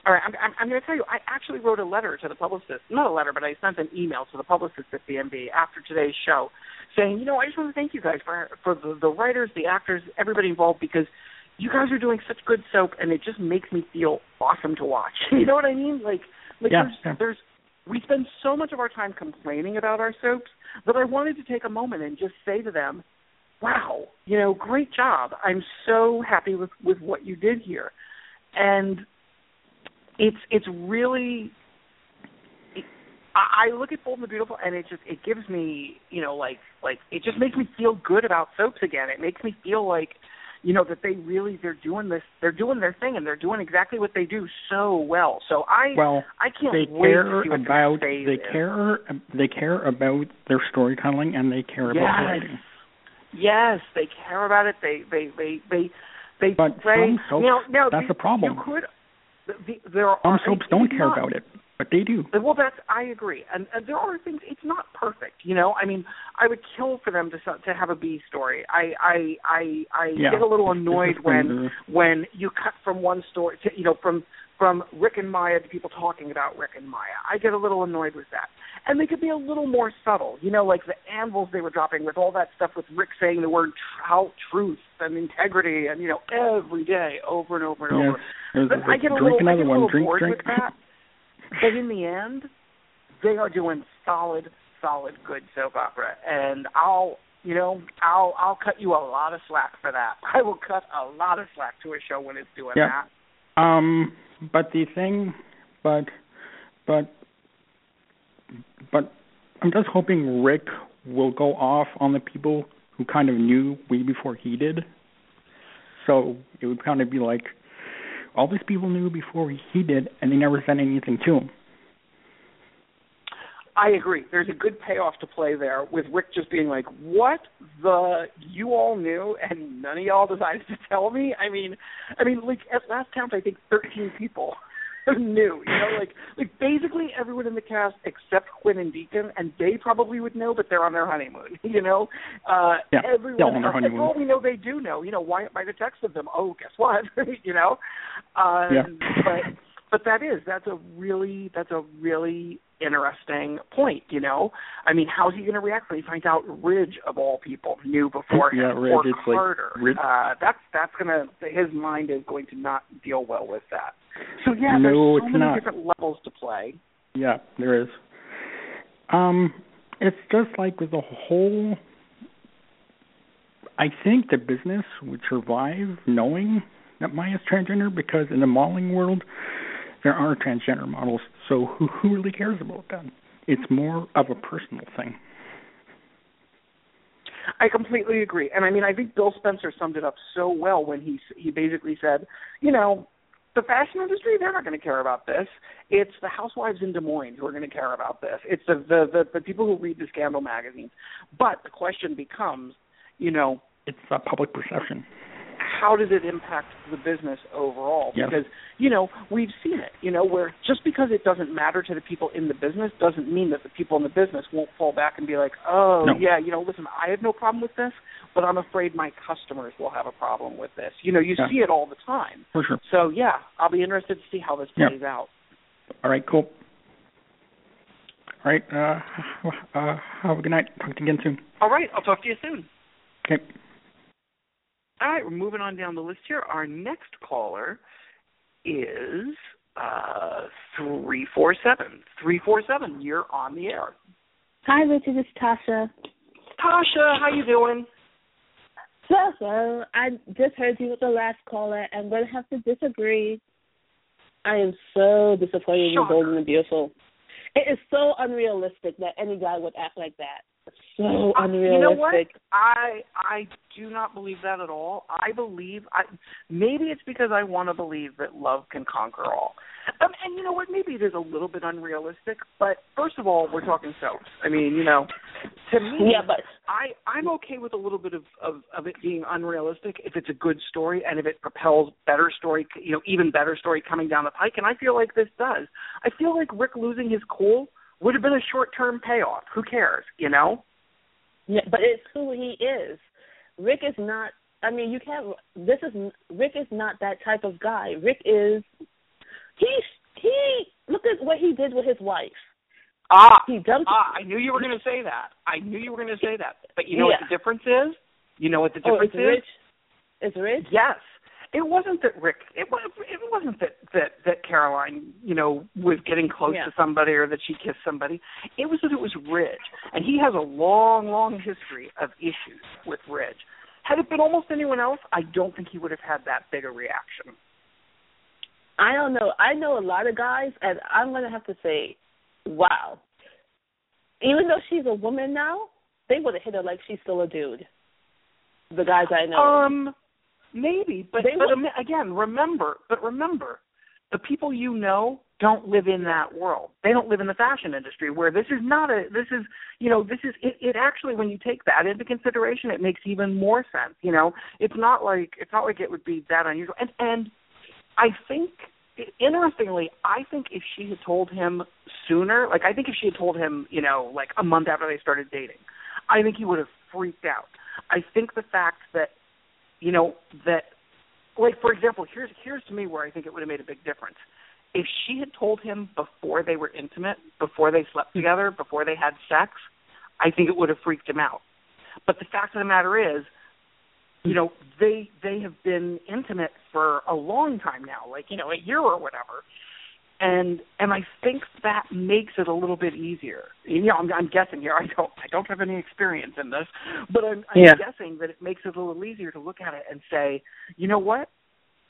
S2: All right, I'm, I'm, I'm going to tell you. I actually wrote a letter to the publicist, not a letter, but I sent an email to the publicist at BNB after today's show, saying, you know, I just want to thank you guys for for the, the writers, the actors, everybody involved, because you guys are doing such good soap, and it just makes me feel awesome to watch. you know what I mean? Like, like
S4: Yeah,
S2: there's
S4: yeah.
S2: there's we spend so much of our time complaining about our soaps that I wanted to take a moment and just say to them, "Wow, you know, great job! I'm so happy with with what you did here," and it's it's really. I I look at Bold and the Beautiful, and it just it gives me, you know, like like it just makes me feel good about soaps again. It makes me feel like, you know, that they really they're doing this, they're doing their thing, and they're doing exactly what they do so well. So I
S4: Well,
S2: I can't
S4: they
S2: wait
S4: care
S2: to see what
S4: about
S2: the next phase
S4: they
S2: is.
S4: care they care about their storytelling and they care about
S2: Yes.
S4: writing.
S2: Yes, they care about it. They they they they they
S4: But some soaps,
S2: now, now
S4: that's
S2: the,
S4: the problem.
S2: You could there are
S4: Some soaps don't care
S2: not-
S4: about it, but they do.
S2: Well, that's I agree, and, and there are things. It's not perfect, you know. I mean, I would kill for them to to have a B story. I I I I
S4: Yeah.
S2: get a little annoyed when when you cut from one story to you know from from Rick and Maya to people talking about Rick and Maya. I get a little annoyed with that. and they could be a little more subtle. You know, like the anvils they were dropping with all that stuff with Rick saying the word tr- truth and integrity, and you know, every day over and over and
S4: Yeah.
S2: over. But
S4: like,
S2: I get a little, I
S4: another
S2: get a little
S4: drink,
S2: bored
S4: drink.
S2: with that. But in the end, they are doing solid, solid, good soap opera, and I'll, you know, I'll, I'll cut you a lot of slack for that. I will cut a lot of slack to a show when it's doing
S4: Yeah.
S2: that.
S4: Um, but the thing, but, but, but I'm just hoping Rick will go off on the people who kind of knew way before he did. So it would kind of be like all these people knew before he did, and they never said anything to him.
S2: I agree. There's a good payoff to play there with Rick just being like, "What the you all knew and none of y'all decided to tell me." I mean, I mean, like at last count, I think 13 people knew. You know, like like basically everyone in the cast except Quinn and Deacon, and they probably would know, but they're on their honeymoon. You know, uh,
S4: Yeah,
S2: everyone.
S4: on their honeymoon.
S2: All we know, they do know. You know, why Wyatt might have texted them. Oh, guess what? you know, uh,
S4: Yeah.
S2: but but that is that's a really that's a really interesting point. You know, I mean, how's he going to react when he finds out Ridge of all people knew before him
S4: Yeah, Ridge,
S2: or
S4: it's like Ridge-
S2: Uh, that's that's gonna his mind is going to not deal well with that. So yeah,
S4: No,
S2: there's so many
S4: not.
S2: different levels to play.
S4: Yeah, there is. Um, it's just like with the whole. I think the business would survive knowing that Maya's transgender because in the modeling world, there are transgender models. So who who really cares about that? It's more of a personal thing.
S2: I completely agree, and I mean, I think Bill Spencer summed it up so well when he he basically said, you know, the fashion industry they're not going to care about this. It's the housewives in Des Moines who are going to care about this. It's the, the the the people who read the scandal magazines. But the question becomes, you know,
S4: It's a public perception.
S2: How does it impact the business overall?
S4: Yeah.
S2: Because you know we've seen it. You know where just because it doesn't matter to the people in the business doesn't mean that the people in the business won't fall back and be like, oh
S4: No.
S2: yeah, you know, listen, I have no problem with this, but I'm afraid my customers will have a problem with this. You know, you
S4: Yeah.
S2: see it all the time.
S4: For sure.
S2: So yeah, I'll be interested to see how this
S4: Yeah.
S2: plays out.
S4: All right, cool. All right, uh, uh, have a good night. Talk to you again soon.
S2: All right, I'll talk to you soon.
S4: Okay.
S2: All right, we're moving on down the list here. Our next caller is uh three four seven. Three four seven. You're on the air.
S5: Hi, Richard. It's Tasha.
S2: Tasha, how you doing?
S5: So, so I just heard you with the last caller. I'm going to have to disagree. I am so disappointed in
S2: Shocker.
S5: Golden and Beautiful. It is so unrealistic that any guy would act like that. So
S2: Uh, you know what? I I do not believe that at all. I believe I maybe it's because I want to believe that love can conquer all. Um, and you know what? Maybe it is a little bit unrealistic. But first of all, we're talking soaps. I mean, you know, to me,
S5: Yeah, but
S2: I I'm okay with a little bit of, of of it being unrealistic if it's a good story and if it propels better story, you know, even better story coming down the pike. And I feel like this does. I feel like Rick losing his cool would have been a short term payoff. Who cares? You know?
S5: Yeah, but it's who he is. Rick is not. I mean, you can't. This is Rick is not that type of guy. Rick is. He he. Look at what he did with his wife.
S2: Ah,
S5: He dumped.
S2: ah, I knew you were going to say that. I knew you were going to say that. But you know what the difference is? You know what the
S5: oh,
S2: difference
S5: it's
S2: is?
S5: Rich. It's Rich.
S2: Yes. It wasn't that Rick. It was. It wasn't that that that Caroline, you know, was getting close
S5: Yeah.
S2: to somebody or that she kissed somebody. It was that it was Ridge, and he has a long, long history of issues with Ridge. Had it been almost anyone else, I don't think he would have had that big a reaction.
S5: I don't know. I know a lot of guys, and I'm gonna have to say, wow. Even though she's a woman now, they would have hit her like she's still a dude. The guys I know.
S2: Um, maybe, but but am- again, remember, but remember, the people you know don't live in that world. They don't live in the fashion industry where this is not a. This is you know this is it. It actually when you take that into consideration, it makes even more sense. You know, it's not like it's not like it would be that unusual. And and I think interestingly, I think if she had told him sooner, like I think if she had told him, you know, like a month after they started dating, I think he would have freaked out. I think the fact that, you know, that, like for example, here's here's to me where I think it would have made a big difference. if she had told him before they were intimate, before they slept mm-hmm. together, before they had sex, I think it would have freaked him out. But the fact of the matter is, you know, they they have been intimate for a long time now, like, you know, a year or whatever. And and I think that makes it a little bit easier. You know, I'm, I'm guessing here. I don't I don't have any experience in this, but I'm, I'm
S5: Yeah.
S2: guessing that it makes it a little easier to look at it and say, you know what?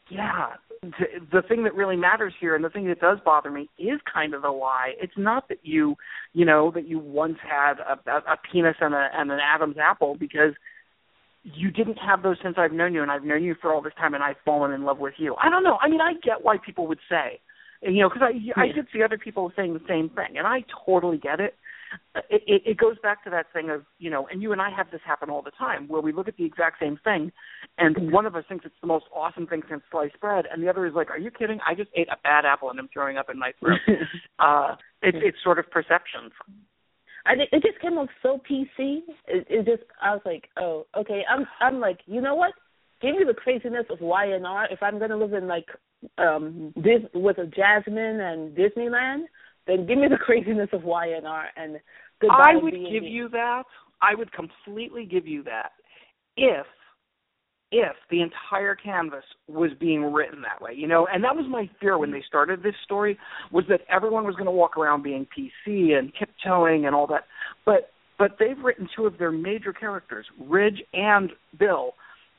S2: Yeah, the, the thing that really matters here, and the thing that does bother me, is kind of the why. It's not that you, you know, that you once had a, a, a penis and a and an Adam's apple, because you didn't have those since I've known you, and I've known you for all this time, and I've fallen in love with you. I don't know. I mean, I get why people would say, and, you know, because I I did see other people saying the same thing, and I totally get it. It, it. it goes back to that thing of you know, and you and I have this happen all the time, where we look at the exact same thing, and one of us thinks it's the most awesome thing since sliced bread, and the other is like, "Are you kidding? I just ate a bad apple and I'm throwing up in my throat." uh, it's it's sort of perception.
S5: I think it just came off so PC. It, it just I was like, oh, okay. I'm I'm like, you know what? Give me the craziness of Y and R. If I'm gonna live in like um this with a Jasmine and Disneyland, then give me the craziness of Y and R and goodbye.
S2: I would
S5: B&B.
S2: give you that. I would completely give you that if if the entire canvas was being written that way, you know, and that was my fear when they started this story was that everyone was going to walk around being PC and tiptoeing and all that. But but they've written two of their major characters, Ridge and Bill,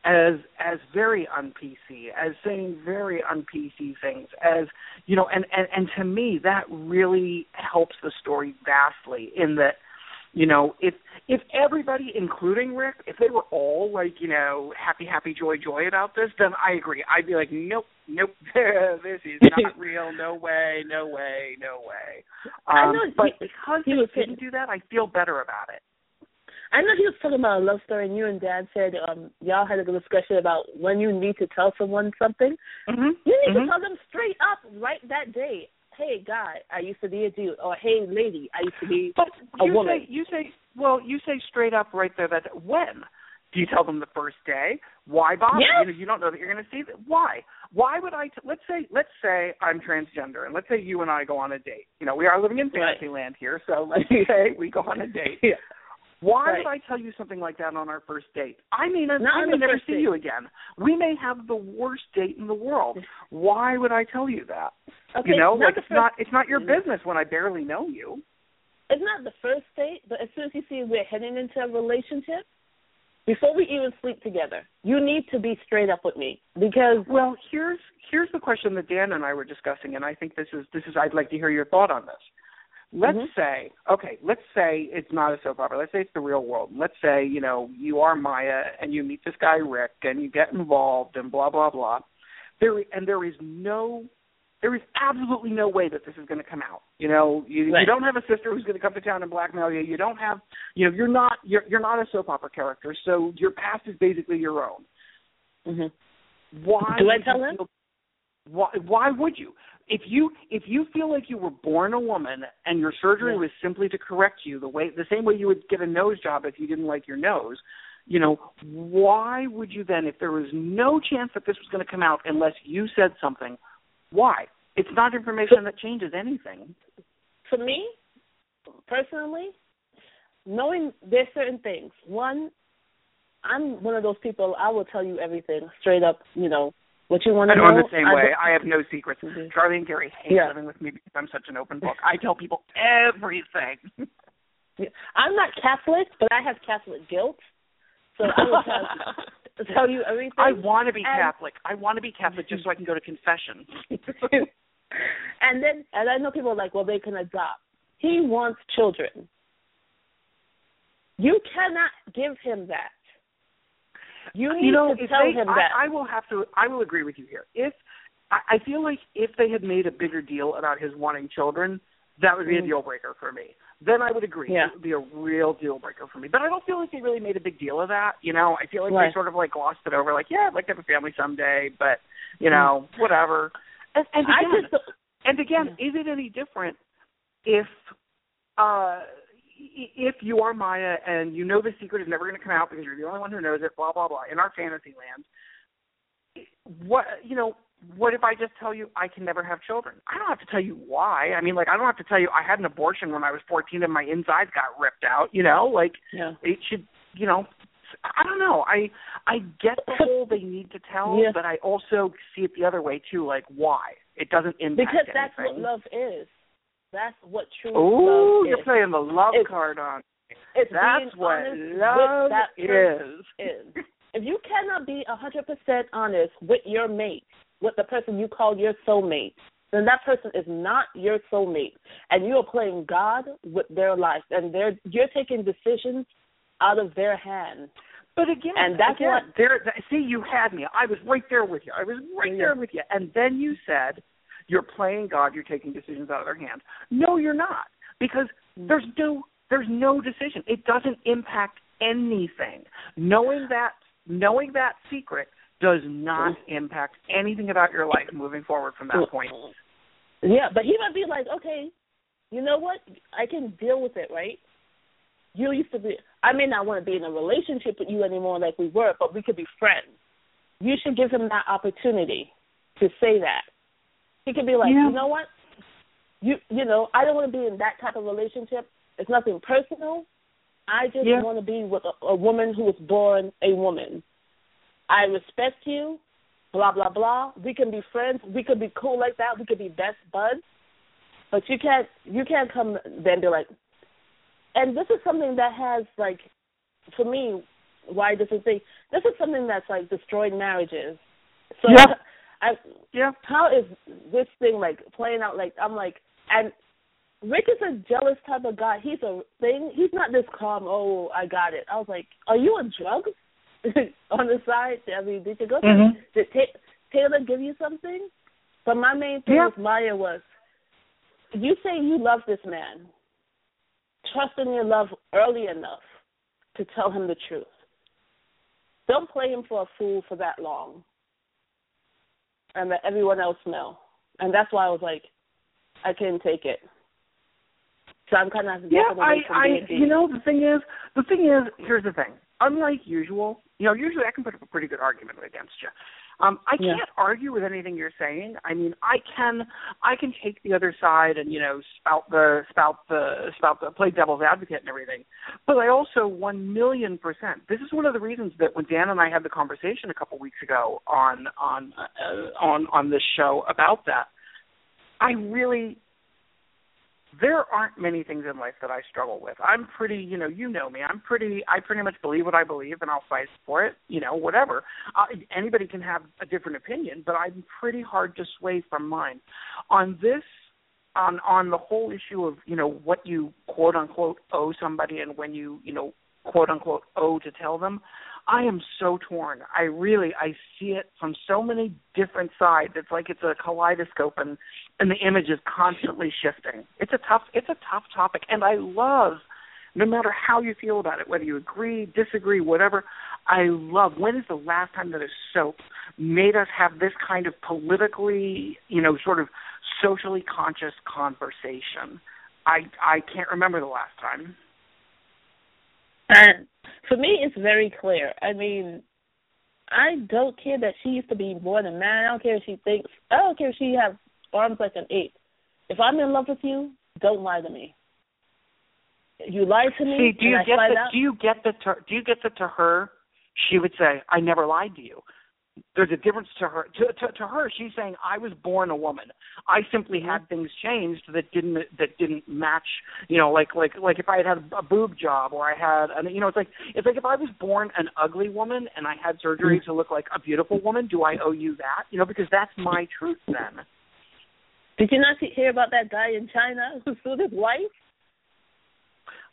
S2: as as very un PC, as saying very un PC things, as you know, and, and and to me that really helps the story vastly in that you know, if if everybody, including Rick, if they were all like, you know, happy, happy, joy, joy about this, then I agree. I'd be like, nope, nope, this is not real. No way, no way, no way.
S5: I
S2: Um,
S5: know
S2: but
S5: he-
S2: because
S5: he
S2: they didn't do that, I feel better about it.
S5: I know he was talking about a love story, and you and Dad said um y'all had a good discussion about when you need to tell someone something.
S2: Mm-hmm.
S5: You need
S2: Mhm.
S5: to tell them straight up right that day. Hey, guy, I used to be a dude, or hey, lady, I used to be
S2: But
S5: a
S2: you
S5: woman.
S2: say you say well, you say straight up right there that when do you tell them the first day? Why bother?
S5: Yes.
S2: You know, you don't know that you're going to see that. Why? Why would I? T- let's say let's say I'm transgender, and let's say you and I go on a date. You know, we are living in
S5: Right.
S2: Fantasyland here, so let's say we go on a date.
S5: Yeah.
S2: Why
S5: Right.
S2: would I tell you something like that on our first date? I mean, I
S5: Not
S2: I may never see
S5: date.
S2: you again. We may have the worst date in the world. Why would I tell you that?
S5: Okay,
S2: you know,
S5: not
S2: like it's
S5: first,
S2: not it's not your
S5: Mhm.
S2: business when I barely know you.
S5: It's not the first date, but as soon as you see we're heading into a relationship, before we even sleep together, you need to be straight up with me because
S2: Well, here's here's the question that Dan and I were discussing, and I think this is this is I'd like to hear your thought on this. Let's
S5: Mhm.
S2: say, okay, let's say it's not a soap opera. Let's say it's the real world. Let's say you know you are Maya and you meet this guy Rick and you get involved and blah blah blah. There and there is no, there is absolutely no way that this is going to come out. You know, you, you don't have a sister who's going to come to town and blackmail you. You don't have, you know, you're not you're you're not a soap opera character, so your past is basically your own.
S5: Mhm.
S2: Why
S5: Do I tell him?
S2: why why would you? If you if you feel like you were born a woman and your surgery
S5: Yeah.
S2: was simply to correct you the way the same way you would get a nose job if you didn't like your nose, you know, why would you then if there was no chance that this was going to come out unless you said something, why? It's not information that changes anything.
S5: for me, personally, knowing there's certain things. One, I'm one of those people. I will tell you everything straight up. You know what you want to
S2: know. I'm the same
S5: I
S2: way. I have no secrets.
S5: Mhm.
S2: Charlie and Gary hate
S5: Yeah.
S2: living with me because I'm such an open book. I tell people everything.
S5: Yeah. I'm not Catholic, but I have Catholic guilt. So I will tell, tell you everything.
S2: I want to be
S5: And-
S2: Catholic. I want to be Catholic just so I can go to confession.
S5: and then, and I know people are like, well, they can adopt. He wants children. You cannot give him that. You need
S2: you know,
S5: to tell
S2: they,
S5: him
S2: I,
S5: that.
S2: I will have to. I will agree with you here. If I, I feel like if they had made a bigger deal about his wanting children, that would be a
S5: Mm.
S2: deal breaker for me. Then I would agree.
S5: Yeah.
S2: It would be a real deal breaker for me. But I don't feel like they really made a big deal of that. You know, I feel like
S5: Right.
S2: they sort of like glossed it over. Like, yeah, I'd like to have a family someday, but you
S5: Mm.
S2: know, whatever. And, and
S5: I
S2: again,
S5: just
S2: And again, is it any different if uh i- if you are Maya and you know the secret is never going to come out because you're the only one who knows it, blah blah blah, in our fantasy land? What you know, what if I just tell you I can never have children? I don't have to tell you why. I mean, like I don't have to tell you I had an abortion when I was 14 and my insides got ripped out. You know, like
S5: Yeah.
S2: it should. You know, I don't know. I I get the whole they need to tell,
S5: Yeah.
S2: but I also see it the other way too. Like why? It doesn't impact
S5: Because that's what love is. That's what true
S2: Oh,
S5: love
S2: you're playing the love
S5: It's-
S2: card on.
S5: It's
S2: That's what love
S5: that
S2: is.
S5: is. If you cannot be a hundred percent honest with your mate, with the person you call your soulmate, then that person is not your soulmate, and you are playing God with their life, and they're you're taking decisions out of their hands.
S2: But again,
S5: And that's
S2: again,
S5: what-
S2: there. th- See, you had me. I was right there with you. I was right
S5: Yeah.
S2: there with you. And then you said, "You're playing God. You're taking decisions out of their hands." No, you're not, because there's no there's no decision. It doesn't impact anything. Knowing that knowing that secret does not impact anything about your life moving forward from that point.
S5: Yeah, but he might be like, okay, you know what? I can deal with it, right? You used to be. I may not want to be in a relationship with you anymore like we were, but we could be friends. You should give him that opportunity to say that. He could be like,
S2: Yeah.
S5: you know what? You you know, I don't want to be in that type of relationship. It's nothing personal. I just
S2: Yeah.
S5: want to be with a, a woman who was born a woman. I respect you. Blah blah blah. We can be friends. We could be cool like that. We could be best buds. But you can't you can't come then be like. And this is something that has like, for me, why this is thing. This is something that's like destroyed marriages. So
S2: Yeah.
S5: I
S2: Yeah.
S5: how is this thing like playing out like I'm like and Rick is a jealous type of guy. He's a thing. He's not this calm. Oh, I got it. I was like, are you on drugs on the side? I mean, did you go?
S2: Mhm.
S5: Did Ta- Taylor give you something? But my main thing
S2: Yeah.
S5: with Maya was, you say you love this man. Trust in your love early enough to tell him the truth. Don't play him for a fool for that long and let everyone else know. And that's why I was like, I couldn't take it. So I'm kind of
S2: Yeah, I, I, you know, the thing is, the thing is, here's the thing. Unlike usual, you know, usually I can put up a pretty good argument against you. Um, I
S5: Yeah.
S2: can't argue with anything you're saying. I mean, I can, I can take the other side and you know spout the, spout the, spout the, play devil's advocate and everything. But I also one million percent. This is one of the reasons that when Dan and I had the conversation a couple weeks ago on on uh, on on this show about that, I really there aren't many things in life that I struggle with. I'm pretty, you know, you know me. I'm pretty. I pretty much believe what I believe, and I'll fight for it. You know, whatever. Uh, anybody can have a different opinion, but I'm pretty hard to sway from mine. On this, on on the whole issue of you know what you quote unquote owe somebody, and when you you know quote unquote owe to tell them. I am so torn. I really I see it from so many different sides. It's like it's a kaleidoscope and and the image is constantly shifting. It's a tough it's a tough topic and I love no matter how you feel about it, whether you agree, disagree, whatever, I love when is the last time that a soap made us have this kind of politically, you know, sort of socially conscious conversation? I I can't remember the last time.
S5: And for me, it's very clear. I mean, I don't care that she used to be more than man. I don't care if she thinks. I don't care if she has arms like an ape. If I'm in love with you, don't lie to me. You lied to me,
S2: See, do you get that?
S5: out.
S2: Do you get the To, do you get that? To her, she would say, "I never lied to you." There's a difference to her. To, to, to her, she's saying, "I was born a woman. I simply
S5: Mm-hmm.
S2: had things changed that didn't that didn't match. You know, like like like if I had had a boob job or I had, an, you know, it's like it's like if I was born an ugly woman and I had
S5: Mm-hmm.
S2: surgery to look like a beautiful woman, do I owe you that? You know, because that's my truth then.
S5: Did you not hear about that guy in China who sued his wife?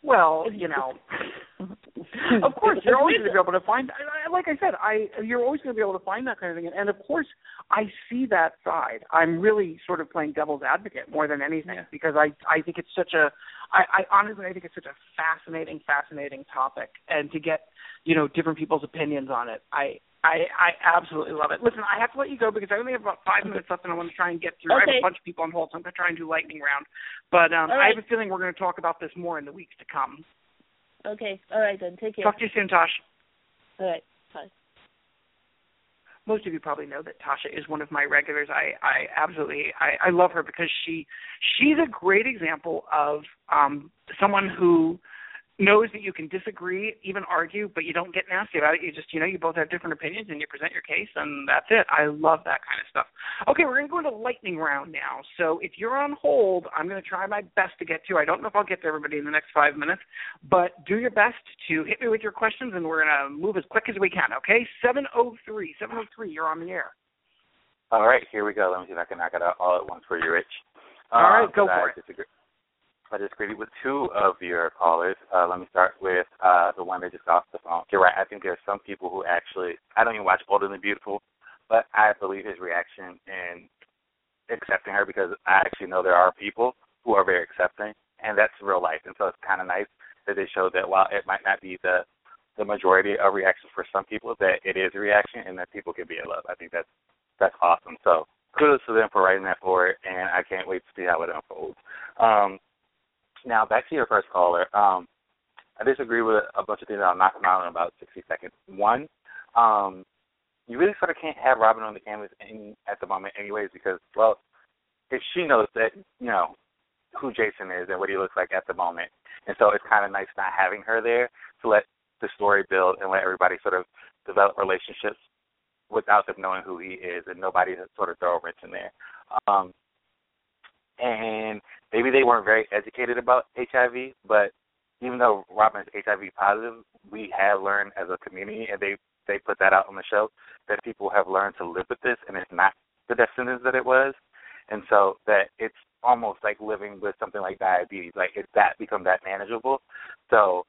S2: Well, you know, of course you're always going to be able to find. Like I said, I you're always going to be able to find that kind of thing, and of course I see that side. I'm really sort of playing devil's advocate more than anything because I I think it's such a I, I honestly I think it's such a fascinating fascinating topic, and to get you know different people's opinions on it, I. I, I absolutely love it. Listen, I have to let you go because I only have about five minutes left, and I want to try and get through. I have a bunch of people on hold, so I'm going to try and do lightning round. But um,
S5: All
S2: I have a feeling we're going to talk about this more in the weeks to come.
S5: Okay, all right then. Take care.
S2: Talk to you soon, Tosh.
S5: All right, bye.
S2: most of you probably know that Tasha is one of my regulars. I, I absolutely I, I love her because she she's a great example of um someone who knows that you can disagree, even argue, but you don't get nasty about it. You just, you know, you both have different opinions and you present your case, and that's it. I love that kind of stuff. Okay, we're going to go into lightning round now. So if you're on hold, I'm going to try my best to get to. You. I don't know if I'll get to everybody in the next five minutes, but do your best to hit me with your questions, and we're going to move as quick as we can. Okay, 703, 703, you're on the air.
S6: All right, here we go. Let me see if I can knock it out all at once for you, Rich.
S2: All right,
S6: Um,
S2: go
S6: I
S2: for it.
S6: Disagree. I just greeted with two of your callers. Uh, let me start with uh, the one that just got off the phone. You're right. I think there are some people who actually, I don't even watch and the Beautiful, but I believe his reaction in accepting her because I actually know there are people who are very accepting, and that's real life. And so it's kind of nice that they show that while it might not be the the majority of reactions for some people, that it is a reaction and that people can be in love. I think that's that's awesome. So kudos to them for writing that for forward, and I can't wait to see how it unfolds. Um, now back to your first caller. Um, I disagree with a bunch of things. I'll knock them out in about 60 seconds. One, um, you really sort of can't have Robin on the canvas in, at the moment, anyways, because well, if she knows that you know who Jason is and what he looks like at the moment, and so it's kind of nice not having her there to let the story build and let everybody sort of develop relationships without them knowing who he is and nobody to sort of throw a wrench in there. Um, and maybe they weren't very educated about HIV, but even though Robin is HIV positive, we have learned as a community, and they they put that out on the show that people have learned to live with this, and it's not the death sentence that it was, and so that it's almost like living with something like diabetes, like it's that become that manageable. So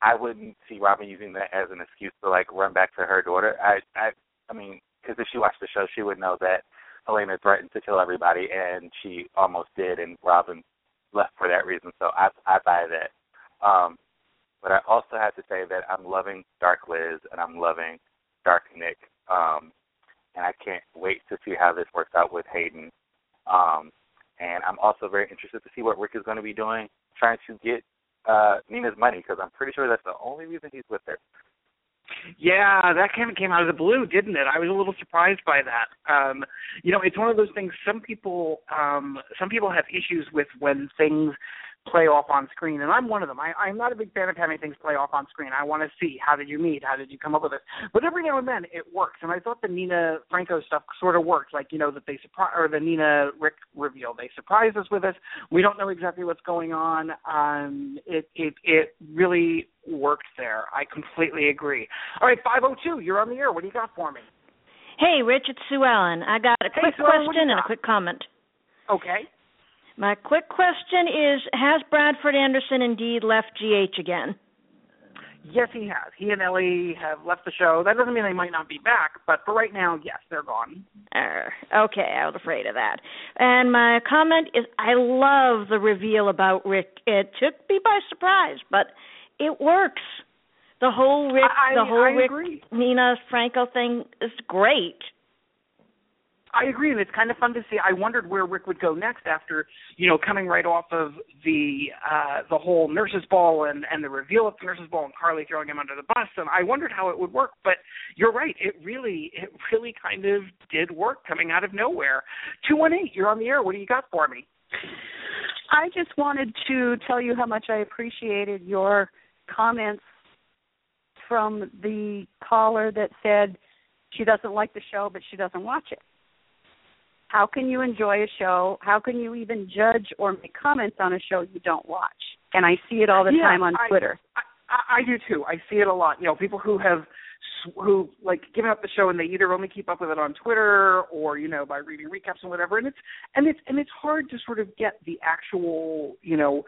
S6: I wouldn't see Robin using that as an excuse to like run back to her daughter. I I I mean, because if she watched the show, she would know that Helena threatened to kill everybody, and she almost did, and Robin left for that reason. So I I buy that. Um, but I also have to say that I'm loving Dark Liz and I'm loving Dark Nick, um, and I can't wait to see how this works out with Hayden. Um, and I'm also very interested to see what Ric is going to be doing, trying to get uh, Nina's money because I'm pretty sure that's the only reason he's with her.
S2: Yeah, that kind of came out of the blue, didn't it? I was a little surprised by that. Um, you know, it's one of those things. Some people, um, some people have issues with when things play off on screen, and I'm one of them. I, I'm not a big fan of having things play off on screen. I want to see how did you meet, how did you come up with it. But every now and then it works, and I thought the Nina Franco stuff sort of worked. Like you know that they surprise or the Nina Ric reveal. They surprise us with us. We don't know exactly what's going on. Um, it it it really worked there. I completely agree. All right, 502, you're on the air. What do you got for me?
S7: Hey, Rich, it's Sue Ellen. I got a
S2: Hey,
S7: quick
S2: Sue Ellen, what do
S7: question and a quick comment.
S2: Okay.
S7: My quick question is Has Bradford Anderson indeed left GH again?
S2: Yes, he has. He and Ellie have left the show. That doesn't mean they might not be back, but for right now, yes, they're gone.
S7: Er, okay, I was afraid of that. And my comment is I love the reveal about Ric. It took me by surprise, but it works. The whole Ric,
S2: I-
S7: the whole
S2: I
S7: Ric
S2: agree.
S7: Nina Franco thing is great.
S2: I agree, and it's kind of fun to see. I wondered where Ric would go next after, you know, coming right off of the uh the whole nurses ball and and the reveal of the nurses ball and Carly throwing him under the bus, and I wondered how it would work. But you're right, it really it really kind of did work coming out of nowhere. Two one eight, you're on the air. What do you got for me?
S8: I just wanted to tell you how much I appreciated your comments from the caller that said she doesn't like the show but she doesn't watch it. How can you enjoy a show? How can you even judge or make comments on a show you don't watch? And I see it all the
S2: Yeah,
S8: time on
S2: I-
S8: Twitter.
S2: I, I do too. I see it a lot. You know, people who have who like given up the show and they either only keep up with it on Twitter or you know by reading recaps and whatever. And it's and it's and it's hard to sort of get the actual you know.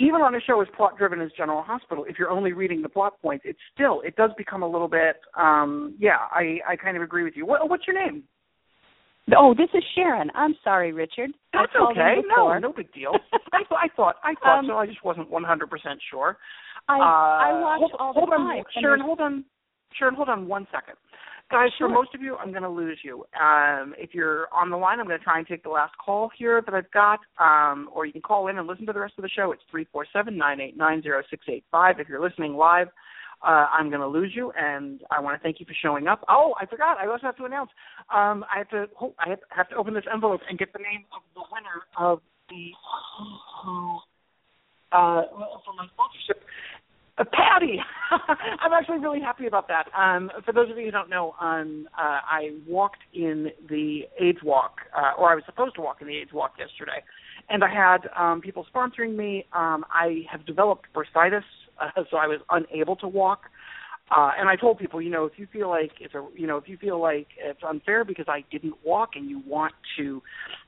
S2: Even on a show as plot driven as General Hospital, if you're only reading the plot points, it's still it does become a little bit. um Yeah, I I kind of agree with you. What, what's your name?
S8: Oh, this is Sharon. I'm sorry, Richard.
S2: That's okay. No, no big deal. I, thought- I thought I thought
S8: Um,
S2: so. I just wasn't 100% sure.
S8: I
S2: Uh,
S8: I watch
S2: hold,
S8: all the
S2: hold
S8: time.
S2: on,
S8: and
S2: Sharon. Hold on, Sharon. Hold on one second, guys.
S8: Sure.
S2: For most of you, I'm going to lose you. Um, if you're on the line, I'm going to try and take the last call here that I've got, um, or you can call in and listen to the rest of the show. It's three four seven nine eight nine zero six eight five. If you're listening live. Uh, I'm going to lose you, and I want to thank you for showing up. Oh, I forgot. I also have to announce. Um, I have to. Oh, I have, to open this envelope and get the name of the winner of the uh, for my sponsorship. Uh, Patty, I'm actually really happy about that. Um, for those of you who don't know, um, uh, I walked in the AIDS Walk, uh, or I was supposed to walk in the AIDS Walk yesterday, and I had um, people sponsoring me. Um, I have developed bursitis, uh, so I was unable to walk. Uh, and I told people, you know, if you feel like it's a, you know, if you feel like it's unfair because I didn't walk and you want to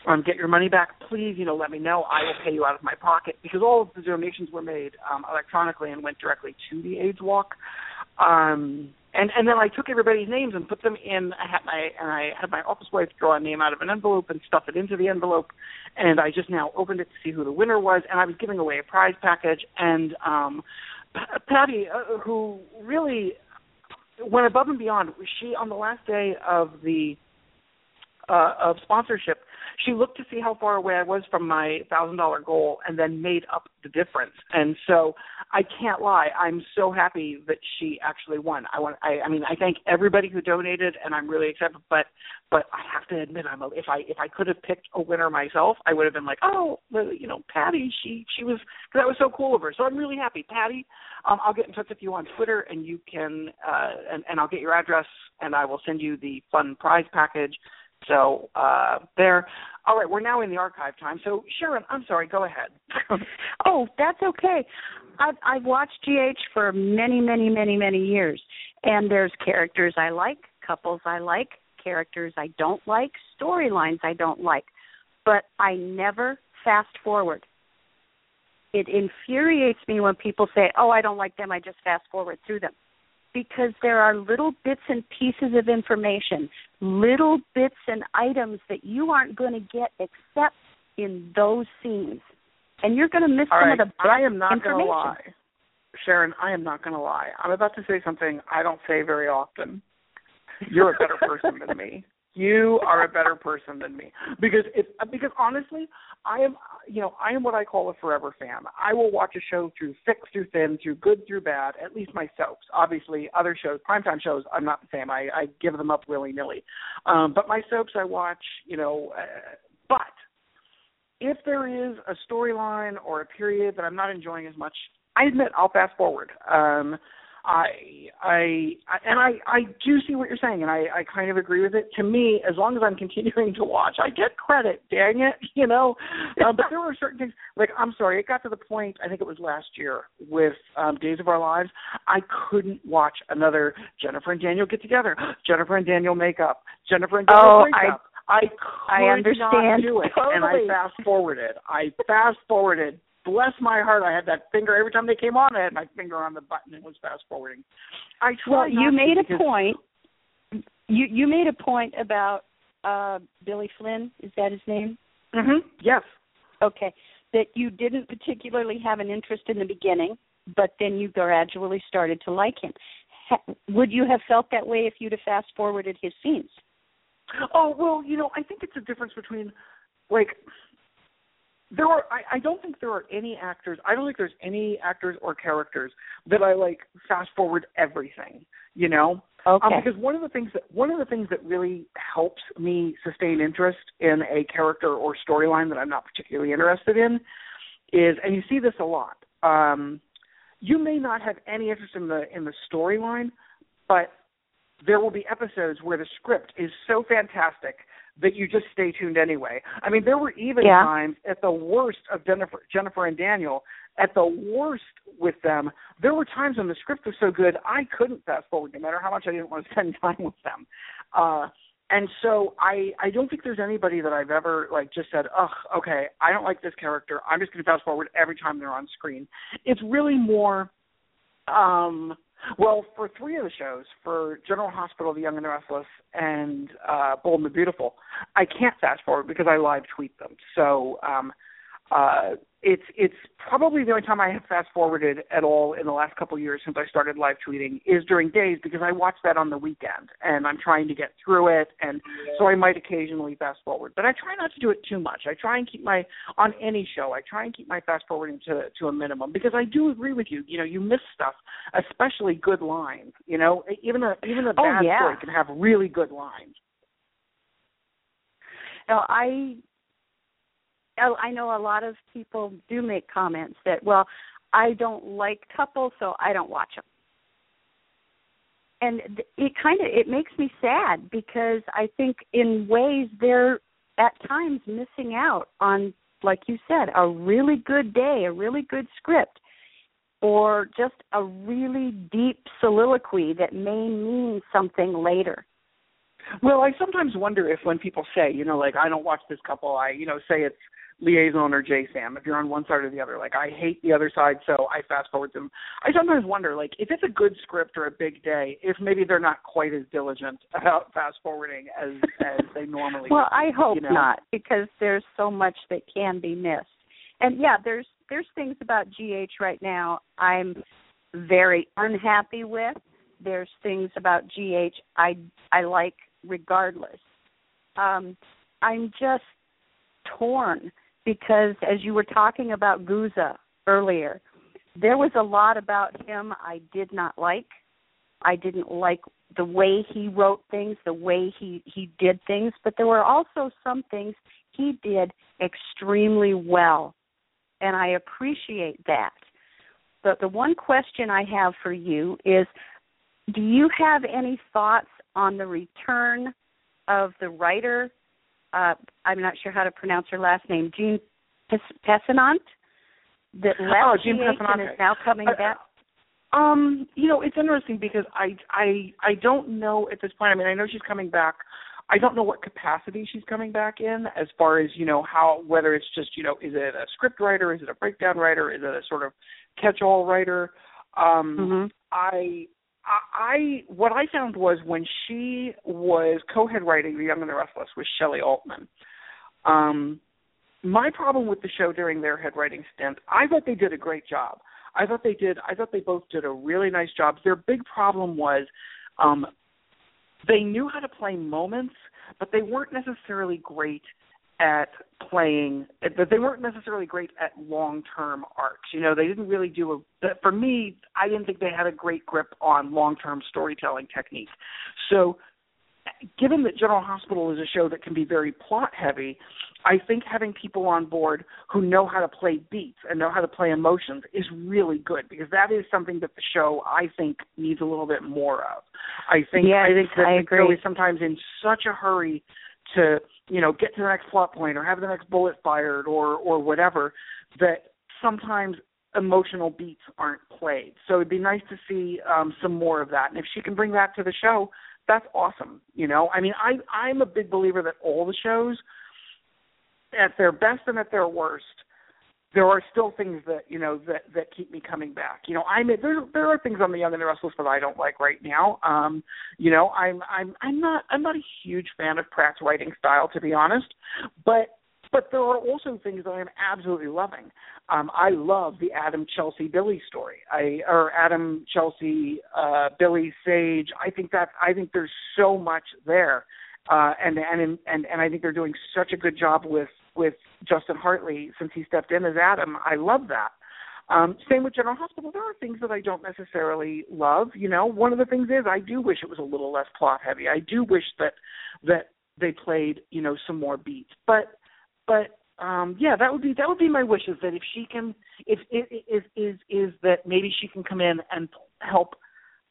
S2: um, get your money back, please, you know, let me know. I will pay you out of my pocket because all of the donations were made um, electronically and went directly to the AIDS Walk. Um, and and then I took everybody's names and put them in. I had my and I had my office wife draw a name out of an envelope and stuff it into the envelope, and I just now opened it to see who the winner was. And I was giving away a prize package, and um, Patty, uh, who really went above and beyond. She on the last day of the uh, of sponsorship, she looked to see how far away I was from my thousand dollar goal, and then made up the difference. And so, I can't lie, I'm so happy that she actually won. I want, I, I mean, I thank everybody who donated, and I'm really excited. But, but I have to admit, I'm a, if I if I could have picked a winner myself, I would have been like, oh, you know, Patty, she she was cuz that was so cool of her. So I'm really happy, Patty. Um, I'll get in touch with you on Twitter, and you can, uh, and and I'll get your address, and I will send you the fun prize package so uh, there. All right, we're now in the archive time. So Sharon, I'm sorry. Go ahead.
S8: oh, that's okay. I've I've watched GH for many, many, many, many years, and there's characters I like, couples I like, characters I don't like, storylines I don't like, but I never fast forward. It infuriates me when people say, "Oh, I don't like them. I just fast forward through them." Because there are little bits and pieces of information, little bits and items that you aren't going to get except in those scenes. And you're going to miss
S2: All
S8: some
S2: right,
S8: of the
S2: I am not going to lie. Sharon, I am not going to lie. I'm about to say something I don't say very often. You're a better person than me. You are a better person than me because it because honestly, I am you know I am what I call a forever fan. I will watch a show through thick through thin, through good through bad. At least my soaps. Obviously, other shows, primetime shows, I'm not the same. I, I give them up willy nilly. Um, but my soaps, I watch. You know, uh, but if there is a storyline or a period that I'm not enjoying as much, I admit I'll fast forward. Um, I, I, and I, I do see what you're saying, and I, I kind of agree with it. To me, as long as I'm continuing to watch, I get credit. Dang it, you know. Um, but there were certain things, like I'm sorry, it got to the point. I think it was last year with um, Days of Our Lives. I couldn't watch another Jennifer and Daniel get together, Jennifer and Daniel make up, Jennifer and Daniel
S8: Oh,
S2: break
S8: I-
S2: up. I could
S8: I
S2: not
S8: understand
S2: do it, and I fast forwarded. I fast forwarded. Bless my heart, I had that finger every time they came on. I had my finger on the button and was fast forwarding. I
S8: Well, you made a point. You you made a point about uh Billy Flynn. Is that his name?
S2: Mhm. Yes.
S8: Okay. That you didn't particularly have an interest in the beginning, but then you gradually started to like him. Ha- would you have felt that way if you'd have fast forwarded his scenes?
S2: Oh well, you know, I think it's a difference between like there are I, I don't think there are any actors I don't think there's any actors or characters that I like fast forward everything, you know?
S8: Okay.
S2: Um, because one of the things that one of the things that really helps me sustain interest in a character or storyline that I'm not particularly interested in is and you see this a lot. Um you may not have any interest in the in the storyline, but there will be episodes where the script is so fantastic that you just stay tuned anyway. I mean, there were even
S8: Yeah.
S2: times at the worst of Jennifer, Jennifer and Daniel, at the worst with them, there were times when the script was so good I couldn't fast forward, no matter how much I didn't want to spend time with them. Uh, and so I I don't think there's anybody that I've ever like just said, ugh, okay, I don't like this character. I'm just going to fast forward every time they're on screen. It's really more um well, for three of the shows, for General Hospital, The Young and the Restless, and uh, Bold and the Beautiful, I can't fast forward because I live tweet them. So um, uh it's it's probably the only time I have fast forwarded at all in the last couple of years since I started live tweeting is during days because I watch that on the weekend and I'm trying to get through it and so I might occasionally fast forward. But I try not to do it too much. I try and keep my on any show, I try and keep my fast forwarding to to a minimum because I do agree with you. You know, you miss stuff, especially good lines. You know, even a even a
S8: Oh,
S2: bad
S8: yeah.
S2: story can have really good lines.
S8: Now, I oh, Oh, I know a lot of people do make comments that, well, I don't like couples, so I don't watch them. And it kind of it makes me sad because I think in ways they're at times missing out on, like you said, a really good day, a really good script, or just a really deep soliloquy that may mean something later.
S2: Well, I sometimes wonder if when people say, you know, like I don't watch this couple, I, you know, say it's Liason or JaSam. If you're on one side or the other, like I hate the other side, so I fast forward them. I sometimes wonder, like, if it's a good script or a big day, if maybe they're not quite as diligent about fast forwarding as as they normally.
S8: Well, I hope
S2: you know?
S8: not because there's so much that can be missed. And yeah, there's there's things about GH right now I'm very unhappy with. There's things about GH I I like regardless. Um I'm just torn because as you were talking about Guza earlier, there was a lot about him I did not like. I didn't like the way he wrote things, the way he he did things, but there were also some things he did extremely well, and I appreciate that. But the one question I have for you is do you have any thoughts on the return of the writer uh I'm not sure how to pronounce her last name, Jean Pes- Pessinant that left
S2: Oh, Jean
S8: GH and is now coming
S2: Uh,
S8: back?
S2: Um, you know, it's interesting because I I I don't know at this point. I mean, I know she's coming back. I don't know what capacity she's coming back in as far as, you know, how whether it's just, you know, is it a script writer, is it a breakdown writer, is it a sort of catch-all writer? Um
S8: Mhm.
S2: I I what I found was when she was co-head writing The Young and the Restless with Shelly Altman. Um my problem with the show during their head writing stint, I thought they did a great job. I thought they did. I thought they both did a really nice job. Their big problem was um, they knew how to play moments, but they weren't necessarily great at playing. But they weren't necessarily great at long-term arcs. You know, they didn't really do a. that- For me, I didn't think they had a great grip on long-term storytelling technique. So, given that General Hospital is a show that can be very plot-heavy, I think having people on board who know how to play beats and know how to play emotions is really good because that is something that the show I think needs a little bit more of. I think
S8: Yes,
S2: I think that
S8: I
S2: the show is sometimes in such a hurry to you know get to the next plot point or have the next bullet fired or or whatever that sometimes emotional beats aren't played. So it'd be nice to see um some more of that. And if she can bring that to the show, that's awesome. You know, I mean, I I'm a big believer that all the shows at their best and at their worst, there are still things that you know that that keep me coming back. You know, I mean, there there are things on the Young and the Restless that I don't like right now. Um, you know, I'm I'm I'm not I'm not a huge fan of Pratt's writing style to be honest, but but there are also things that I'm absolutely loving. Um, I love the Adam Chelsea Billy story. I or Adam Chelsea uh, Billy Sage. I think that I think there's so much there, uh, and and and and I think they're doing such a good job with with Justin Hartley since he stepped in as Adam. I love that. Um, same with General Hospital. There are things that I don't necessarily love. You know, one of the things is I do wish it was a little less plot heavy. I do wish that that they played you know some more beats, but but um yeah that would be that would be my wish is that if she can if is is is is that maybe she can come in and help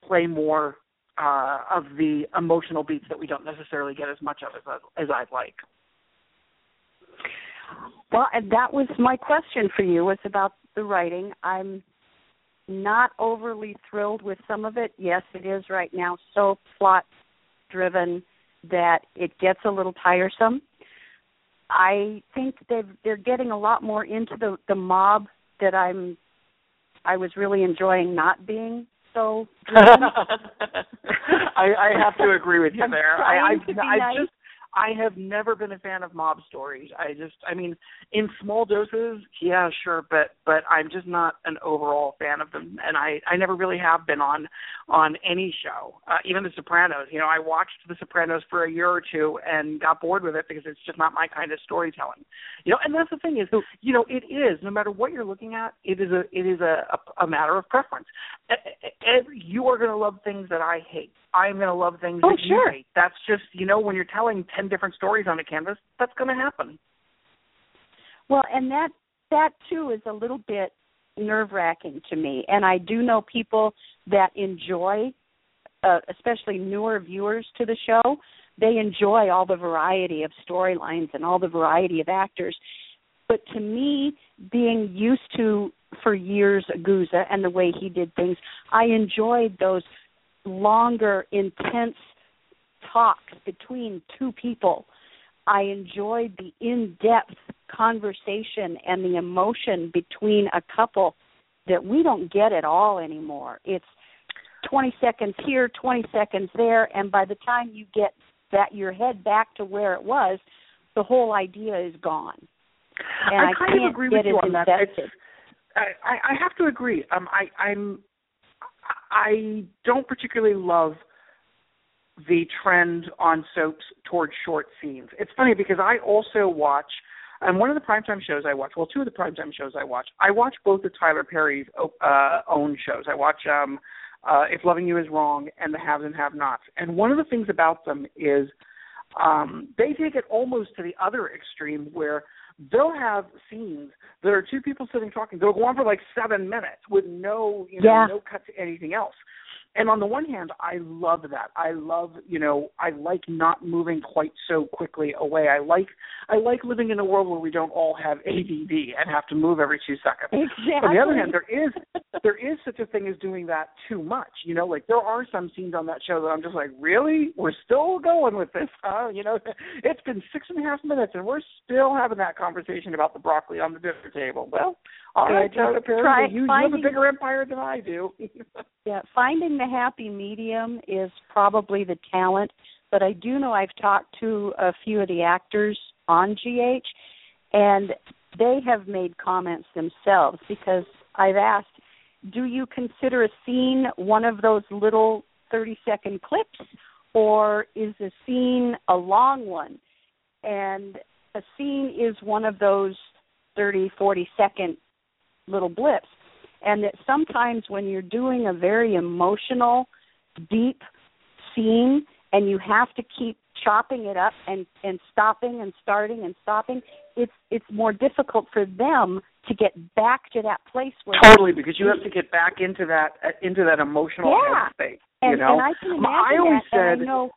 S2: play more uh of the emotional beats that we don't necessarily get as much of as as I'd like.
S8: Well, and that was my question for you was about the writing. I'm not overly thrilled with some of it. Yes, it is right now so plot driven that it gets a little tiresome. I think they they're getting a lot more into the the mob that I'm I was really enjoying not being so.
S2: I, I have to agree with you there. I I,
S8: trying to be
S2: I
S8: nice.
S2: just I have never been a fan of mob stories. I just, I mean, in small doses, yeah, sure, but but I'm just not an overall fan of them, and I I never really have been on on any show, uh, even The Sopranos. You know, I watched The Sopranos for a year or two and got bored with it because it's just not my kind of storytelling. You know, and that's the thing is, you know, it is no matter what you're looking at, it is a it is a a, a matter of preference. You are going to love things that I hate. I'm going to love things
S8: Oh,
S2: that
S8: sure.
S2: you hate. That's just you know when you're telling ten different stories on a canvas, that's going to happen.
S8: Well, and that that too is a little bit nerve wracking to me. And I do know people that enjoy, uh, especially newer viewers to the show. They enjoy all the variety of storylines and all the variety of actors. But to me, being used to for years Aguza and the way he did things, I enjoyed those longer, intense talks between two people. I enjoyed the in depth conversation and the emotion between a couple that we don't get at all anymore. It's 20 seconds here, 20 seconds there, and by the time you get that your head back to where it was, the whole idea is gone. And
S2: I
S8: I,
S2: kind
S8: can't
S2: of agree with you on that. I, I I have to agree. Um, I I'm I don't particularly love the trend on soaps towards short scenes. It's funny because I also watch and one of the primetime shows I watch, well, two of the primetime shows I watch, I watch both of Tyler Perry's uh, own shows. I watch um, uh, If Loving You Is Wrong and The Haves and Have Nots. And one of the things about them is um, they take it almost to the other extreme where they'll have scenes that are two people sitting talking. They'll go on for like seven minutes with no, you know,
S8: Yeah.
S2: no cut to anything else. And on the one hand, I love that. I love, you know, I like not moving quite so quickly away. I like, I like living in a world where we don't all have ADD and have to move every two seconds.
S8: Exactly.
S2: On the other hand, there is there is such a thing as doing that too much. You know, like there are some scenes on that show that I'm just like, really? We're still going with this, huh? You know, it's been six and a half minutes and we're still having that conversation about the broccoli on the dinner table. Well, all right, Perry,
S8: try
S2: you, you have a bigger empire than I do.
S8: Yeah, finding the happy medium is probably the talent, but I do know I've talked to a few of the actors on GH and they have made comments themselves because I've asked, do you consider a scene one of those little 30 second clips or is a scene a long one? And a scene is one of those 30, 40 second little blips and that sometimes when you're doing a very emotional, deep scene and you have to keep chopping it up and and stopping and starting and stopping, it's it's more difficult for them to get back to that place where
S2: totally, because you have to get back into that uh, into that emotional
S8: Yeah.
S2: headspace.
S8: and,
S2: you know,
S8: and I can imagine
S2: I always
S8: that.
S2: said,
S8: I know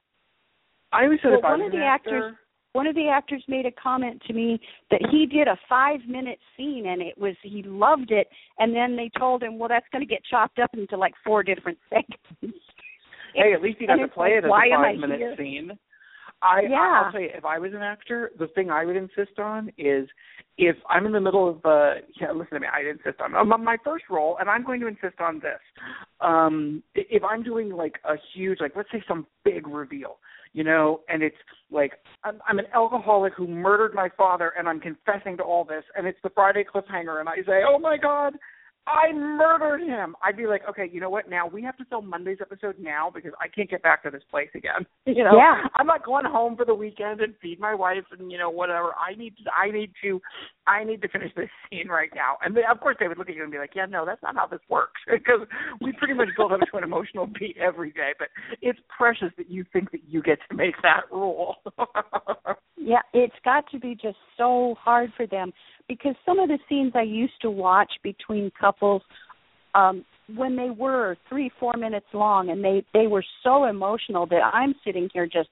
S2: I always said
S8: Well, one of the
S2: actor,
S8: actors- one of the actors made a comment to me that he did a five minute scene and it was he loved it and then they told him well that's going to get chopped up into like four different segments
S2: hey, at least he got to play it as a five minute
S8: here?
S2: scene. I,
S8: Yeah.
S2: I I'll tell you, if I was an actor, the thing I would insist on is if I'm in the middle of uh yeah, listen to me, I'd insist on um, my first role and I'm going to insist on this. Um if I'm doing like a huge like let's say some big reveal, you know, and it's like I'm, I'm an alcoholic who murdered my father and I'm confessing to all this and it's the Friday cliffhanger and I say, "Oh my god, I murdered him. I'd be like, okay, you know what? Now we have to film Monday's episode now because I can't get back to this place again. You know,
S8: Yeah.
S2: I'm not going home for the weekend and feed my wife and you know whatever. I need, to, I need to, I need to finish this scene right now. And they, of course they would look at you and be like, yeah, no, that's not how this works because we pretty much build up to an emotional beat every day. But it's precious that you think that you get to make that rule.
S8: Yeah, it's got to be just so hard for them because some of the scenes I used to watch between couples um when they were 3 4 minutes long and they they were so emotional that I'm sitting here just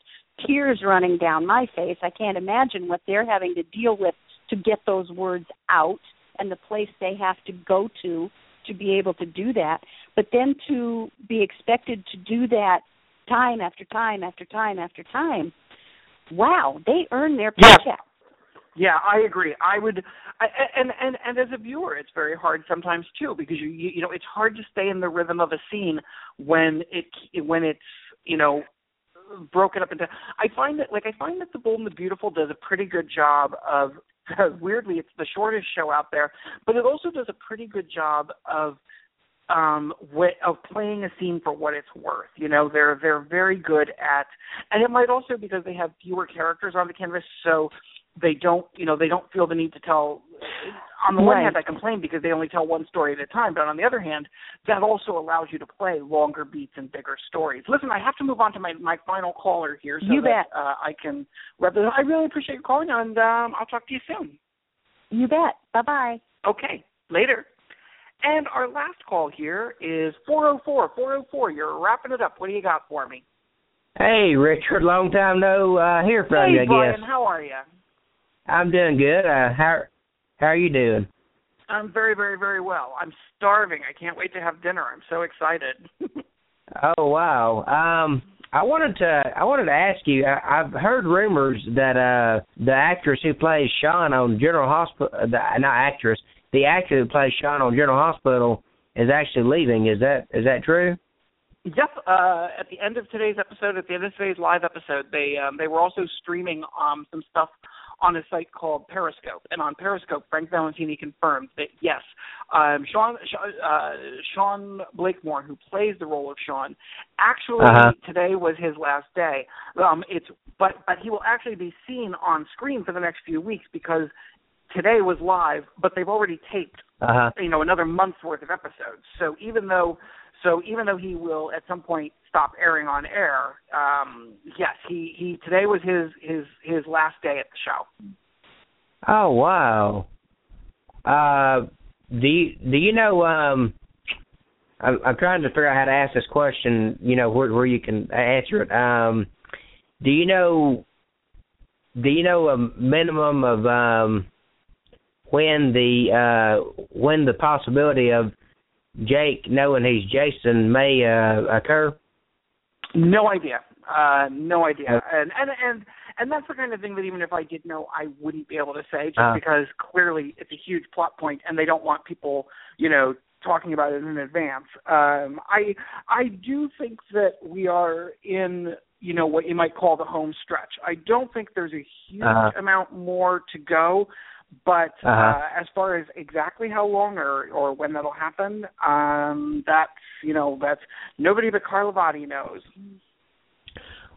S8: tears running down my face. I can't imagine what they're having to deal with to get those words out and the place they have to go to to be able to do that. But then to be expected to do that time after time after time after time wow, they earn their paycheck.
S2: Yeah, I agree. I would, I, and and and as a viewer, it's very hard sometimes too because you you, know it's hard to stay in the rhythm of a scene when it when it's you know broken up into. I find that like I find that the Bold and the Beautiful does a pretty good job of. Weirdly, it's the shortest show out there, but it also does a pretty good job of um wh- of playing a scene for what it's worth. You know, they're they're very good at and it might also because they have fewer characters on the canvas so they don't you know they don't feel the need to tell on the one hand I complain because they only tell one story at a time but on the other hand that also allows you to play longer beats and bigger stories. Listen, I have to move on to my my final caller here so
S5: You
S2: that
S5: bet.
S2: uh I can wrap this I really appreciate you calling and um I'll talk to you soon.
S5: You bet. Bye bye.
S2: Okay, later. And our last call here is 404. 404, you're wrapping it up. What do you got for me?
S9: Hey, Richard, long time no uh, hear from
S2: hey,
S9: you. I guess
S2: how are you?
S9: I'm doing good. Uh, how how are you doing?
S2: I'm very, very, very well. I'm starving. I can't wait to have dinner. I'm so excited.
S9: Oh wow. Um, I wanted to I wanted to ask you. I, I've heard rumors that uh the actress who plays Shawn on General Hospital, the, not actress, the actor who plays Shawn on General Hospital is actually leaving. Is that is that true?
S2: Yep. Uh, at the end of today's episode, at the end of today's live episode, they um, they were also streaming um, some stuff on a site called Periscope, and on Periscope, Frank Valentini confirmed that yes, um, Sean uh, Sean Blakemore, who plays the role of Shawn, actually
S9: Uh-huh.
S2: today was his last day. Um, it's but but he will actually be seen on screen for the next few weeks because today was live, but they've already taped
S9: Uh huh.
S2: you know another month's worth of episodes. So even though so even though he will at some point stop airing on air, um, yes, he he today was his his his last day at the show.
S9: Oh wow. Uh, do you do you know? Um, I'm, I'm trying to figure out how to ask this question. You know where where you can answer it. Um, do you know? Do you know a minimum of um when the uh when the possibility of Jake knowing he's Jason may uh occur?
S2: No idea. Uh, no idea. And and and and that's the kind of thing that even if I did know, I wouldn't be able to say just
S9: Uh.
S2: because clearly it's a huge plot point, and they don't want people, you know, talking about it in advance. Um, I I do think that we are in you know what you might call the home stretch. I don't think there's a huge
S9: Uh-huh.
S2: amount more to go, but
S9: Uh-huh.
S2: uh, as far as exactly how long or or when that'll happen, um, that's you know that's nobody but Carlivati knows.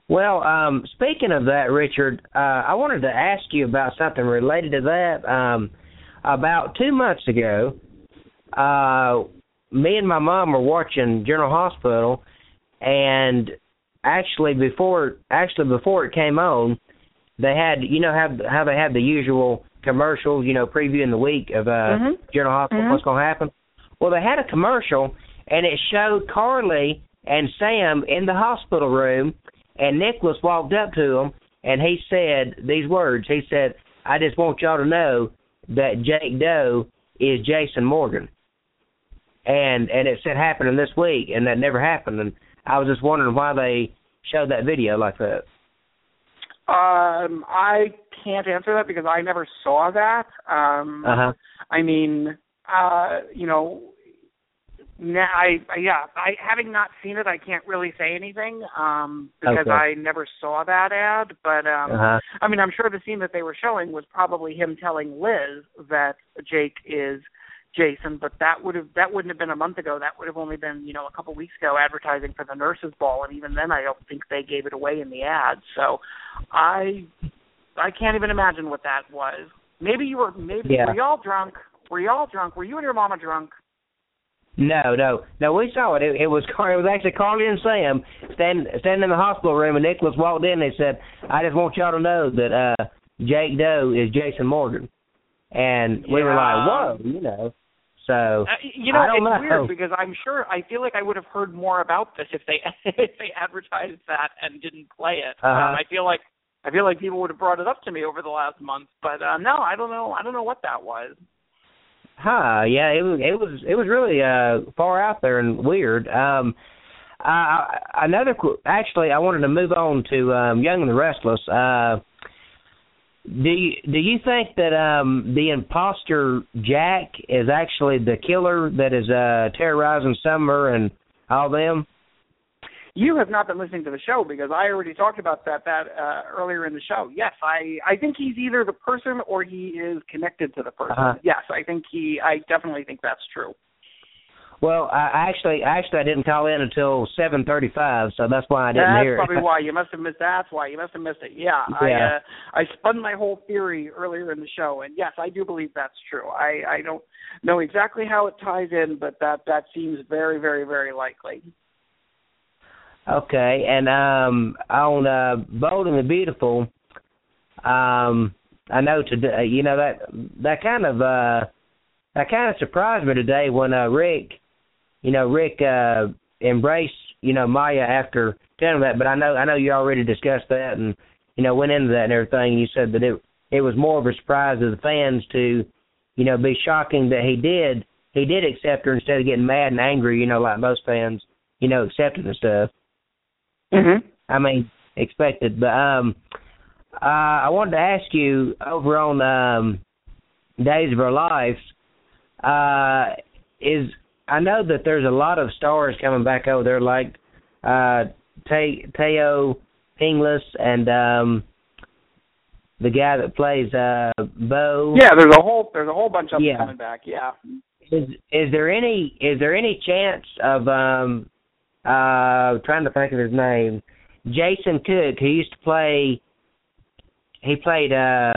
S9: Well, um, speaking of that, Richard, uh, I wanted to ask you about something related to that. Um, about two months ago, uh, me and my mom were watching General Hospital, and actually before actually before it came on, they had you know how how they had the usual commercials, you know, previewing the week of uh,
S2: Mhm.
S9: General Hospital,
S2: Mhm.
S9: what's going to happen. Well, they had a commercial, and it showed Carly and Sam in the hospital room, and Nicholas walked up to him, and he said these words. He said, "I just want y'all to know that Jake Doe is Jason Morgan." And and it said happening this week, and that never happened. And I was just wondering why they showed that video like that.
S2: Um, I can't answer that because I never saw that. Um,
S9: Uh huh.
S2: I mean, uh, you know, now I yeah, I having not seen it, I can't really say anything um, because
S9: Okay.
S2: I never saw that ad. But um,
S9: Uh huh.
S2: I mean, I'm sure the scene that they were showing was probably him telling Liz that Jake is Jason, but that would have that wouldn't have been a month ago. That would have only been you know a couple weeks ago advertising for the nurses' ball, and even then, I don't think they gave it away in the ad. So, I I can't even imagine what that was. Maybe you were maybe
S9: Yeah.
S2: were y'all drunk? Were y'all drunk? Were you and your mama drunk?
S9: No, no, no. We saw it. It, it was it was actually Carly and Sam standing standing in the hospital room, and Nicholas walked in. and They said, "I just want y'all to know that uh Jake Doe is Jason Morgan," and we were like, "Whoa," you know. So
S2: Uh, you know, it's
S9: know.
S2: weird because I'm sure I feel like I would have heard more about this if they if they advertised that and didn't play it.
S9: Uh-huh.
S2: Um, I feel like I feel like people would have brought it up to me over the last month, but uh, no, I don't know. I don't know what that was.
S9: Huh? Yeah, it was it was it was really uh far out there and weird. Um, uh, I- another qu- actually, I wanted to move on to um, Young and the Restless. Uh, do you do you think that um the imposter Jack is actually the killer that is uh terrorizing Summer and all them?
S2: you have not been listening to the show because I already talked about that that uh, earlier in the show. Yes, I I think he's either the person or he is connected to the person.
S9: Uh-huh.
S2: Yes, I think he. I definitely think that's true.
S9: Well, I I actually actually I didn't call in until seven thirty five, so that's why I didn't
S2: That's
S9: hear That's
S2: probably
S9: it.
S2: why you must have missed. That's why you must have missed it. Yeah, I
S9: Yeah.
S2: uh, I spun my whole theory earlier in the show, and yes, I do believe that's true. I I don't know exactly how it ties in, but that that seems very very very likely.
S9: Okay, and um on uh Bold and the Beautiful, um I know today you know that that kind of uh that kind of surprised me today when uh Rick you know Rick uh embraced you know Maya after telling that but I know I know you already discussed that and you know went into that and everything and you said that it it was more of a surprise to the fans to you know be shocking that he did he did accept her instead of getting mad and angry you know like most fans you know accepting the stuff
S2: Mm-hmm.
S9: I mean, expected. But um, uh, I wanted to ask you over on um, Days of Our Lives. Uh, is I know that there's a lot of stars coming back over there, like uh, Te- Thaao Penghlis and um, the guy that plays uh, Bo.
S2: Yeah, there's a whole there's a whole bunch of them coming back. Yeah.
S9: Is is there any is there any chance of um uh trying to think of his name Jason Cook who used to play he played uh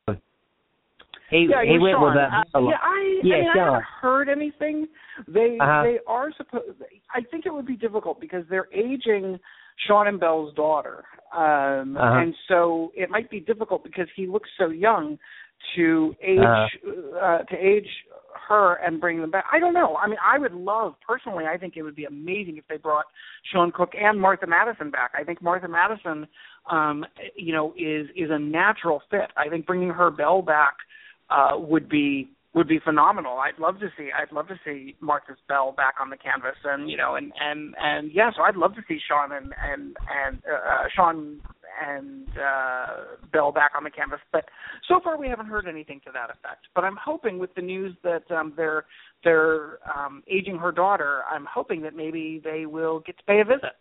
S9: he
S2: yeah,
S9: he went
S2: Shawn.
S9: with
S2: Uh,
S9: uh,
S2: yeah, I,
S9: Yeah,
S2: I mean, I haven't heard anything. They
S9: Uh-huh.
S2: they are supposed. I think it would be difficult because they're aging Shawn and Belle's daughter, um,
S9: Uh-huh.
S2: and so it might be difficult because he looks so young to age
S9: Uh-huh.
S2: uh, to age her and bring them back. I don't know. I mean, I would love personally. I think it would be amazing if they brought Sean Cook and Martha Madison back. I think Martha Madison, um, you know, is is a natural fit. I think bringing her Belle back uh, would be would be phenomenal. I'd love to see I'd love to see Marcus Bell back on the canvas and you know and and and yeah, so I'd love to see Shawn and and and uh, Shawn and uh Belle back on the canvas. But so far we haven't heard anything to that effect. But I'm hoping with the news that um they're they're um aging her daughter, I'm hoping that maybe they will get to pay a visit.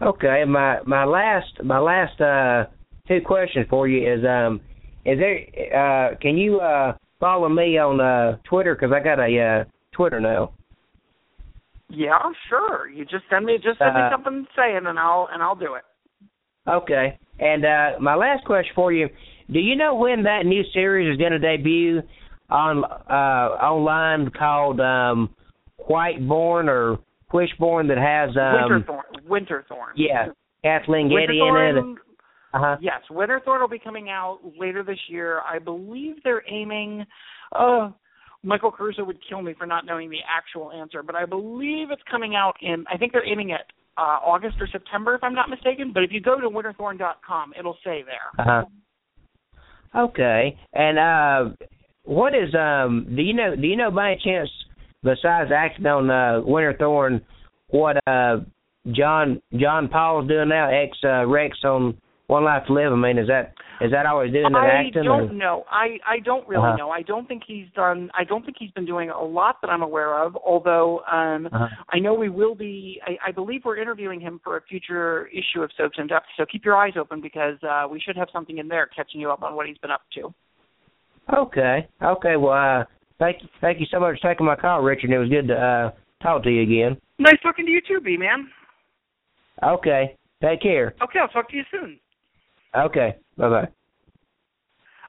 S9: Okay, my my last my last uh two questions for you is um is there uh can you uh follow me on uh Twitter cuz I got a uh Twitter now.
S2: Yeah, sure. You just send me just send me
S9: Uh,
S2: something saying and I'll and I'll do it.
S9: Okay. And uh my last question for you, do you know when that new series is going to debut on uh online called um Whiteborn or Wishborn that has um
S2: Winterthorn. Winterthorn.
S9: yeah, Kathleen Gati in it.
S2: Winterthorn.
S9: Uh-huh.
S2: Yes, Winterthorn will be coming out later this year. I believe they're aiming. Uh, Michael Caruso would kill me for not knowing the actual answer, but I believe it's coming out in. I think they're aiming at uh, August or September, if I'm not mistaken. But if you go to winterthorn.com, it'll say there.
S9: Uh-huh. Okay. And uh what is um do you know do you know by any chance besides acting on uh Winterthorn what uh John John Paul's doing now, ex uh, Rex on One Life to Live. I mean, is that is that always doing the
S2: I
S9: acting?
S2: don't
S9: or?
S2: know. I I don't really
S9: Uh-huh.
S2: know. I don't think he's done. I don't think he's been doing a lot that I'm aware of. Although um
S9: Uh-huh.
S2: I know we will be. I, I believe we're interviewing him for a future issue of Soaps in Depth. So keep your eyes open because uh we should have something in there catching you up on what he's been up to.
S9: Okay. Okay. Well, uh, thank you, thank you so much for taking my call, Richard. It was good to uh, talk to you again.
S2: Nice talking to you too, B man.
S9: Okay. Take care.
S2: Okay, I'll talk to you soon.
S9: Okay. Bye bye.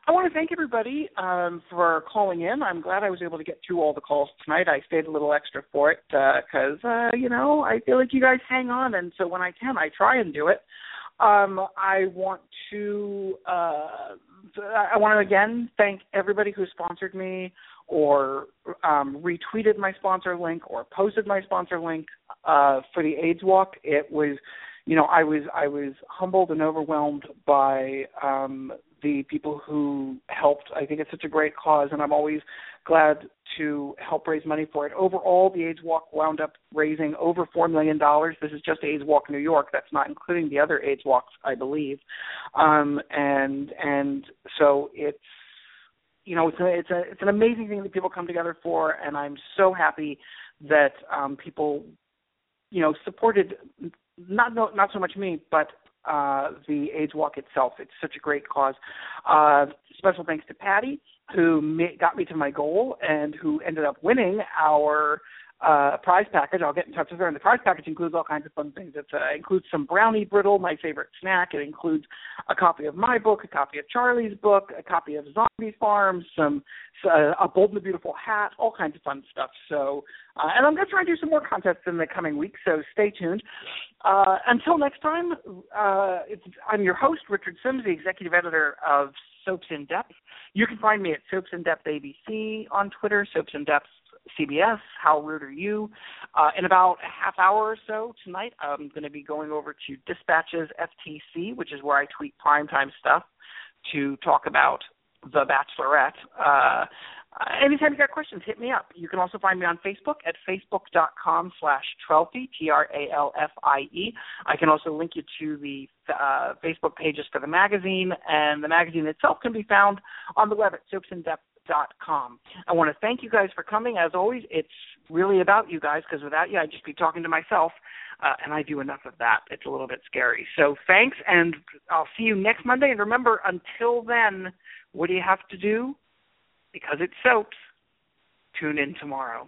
S2: I want to thank everybody um, for calling in. I'm glad I was able to get through all the calls tonight. I stayed a little extra for it because, uh, you know, I feel like you guys hang on, and so when I can, I try and do it. Um, I want to, uh, I want to again thank everybody who sponsored me or um, retweeted my sponsor link or posted my sponsor link uh, for the AIDS Walk. It was you know, I was I was humbled and overwhelmed by um, the people who helped. I think it's such a great cause, and I'm always glad to help raise money for it. Overall, the AIDS Walk wound up raising over four million dollars. This is just AIDS Walk New York. That's not including the other AIDS Walks, I believe. Um, and and so it's you know it's a, it's a it's an amazing thing that people come together for, and I'm so happy that um, people you know supported not no, not so much me, but uh, the AIDS Walk itself. It's such a great cause. Uh, special thanks to Patty, who ma- got me to my goal and who ended up winning our uh, prize package. I'll get in touch with her. And the prize package includes all kinds of fun things. It uh, includes some brownie brittle, my favorite snack. It includes a copy of my book, a copy of Charlie's book, a copy of Zombie Farm, some uh, a Bold and Beautiful hat, all kinds of fun stuff. So, uh, and I'm going to try and do some more contests in the coming weeks. So stay tuned. Uh, until next time, uh, I'm your host, Richard Simms, the executive editor of Soaps in Depth. You can find me at Soaps in Depth ABC on Twitter, Soaps in Depth CBS. How rude are you? Uh, in about a half hour or so tonight, I'm going to be going over to Dispatches FTC, which is where I tweet primetime stuff, to talk about The Bachelorette. Uh, anytime you got questions, hit me up. You can also find me on Facebook at facebook.com slash Tralfie, T-R-A-L-F-I-E. I can also link you to the uh, Facebook pages for the magazine, and the magazine itself can be found on the web at soapsindepth.com. I want to thank you guys for coming. As always, it's really about you guys because without you, I'd just be talking to myself, uh, and I do enough of that. It's a little bit scary. So thanks, and I'll see you next Monday. And remember, until then, what do you have to do? Because it's soaps. Tune in tomorrow.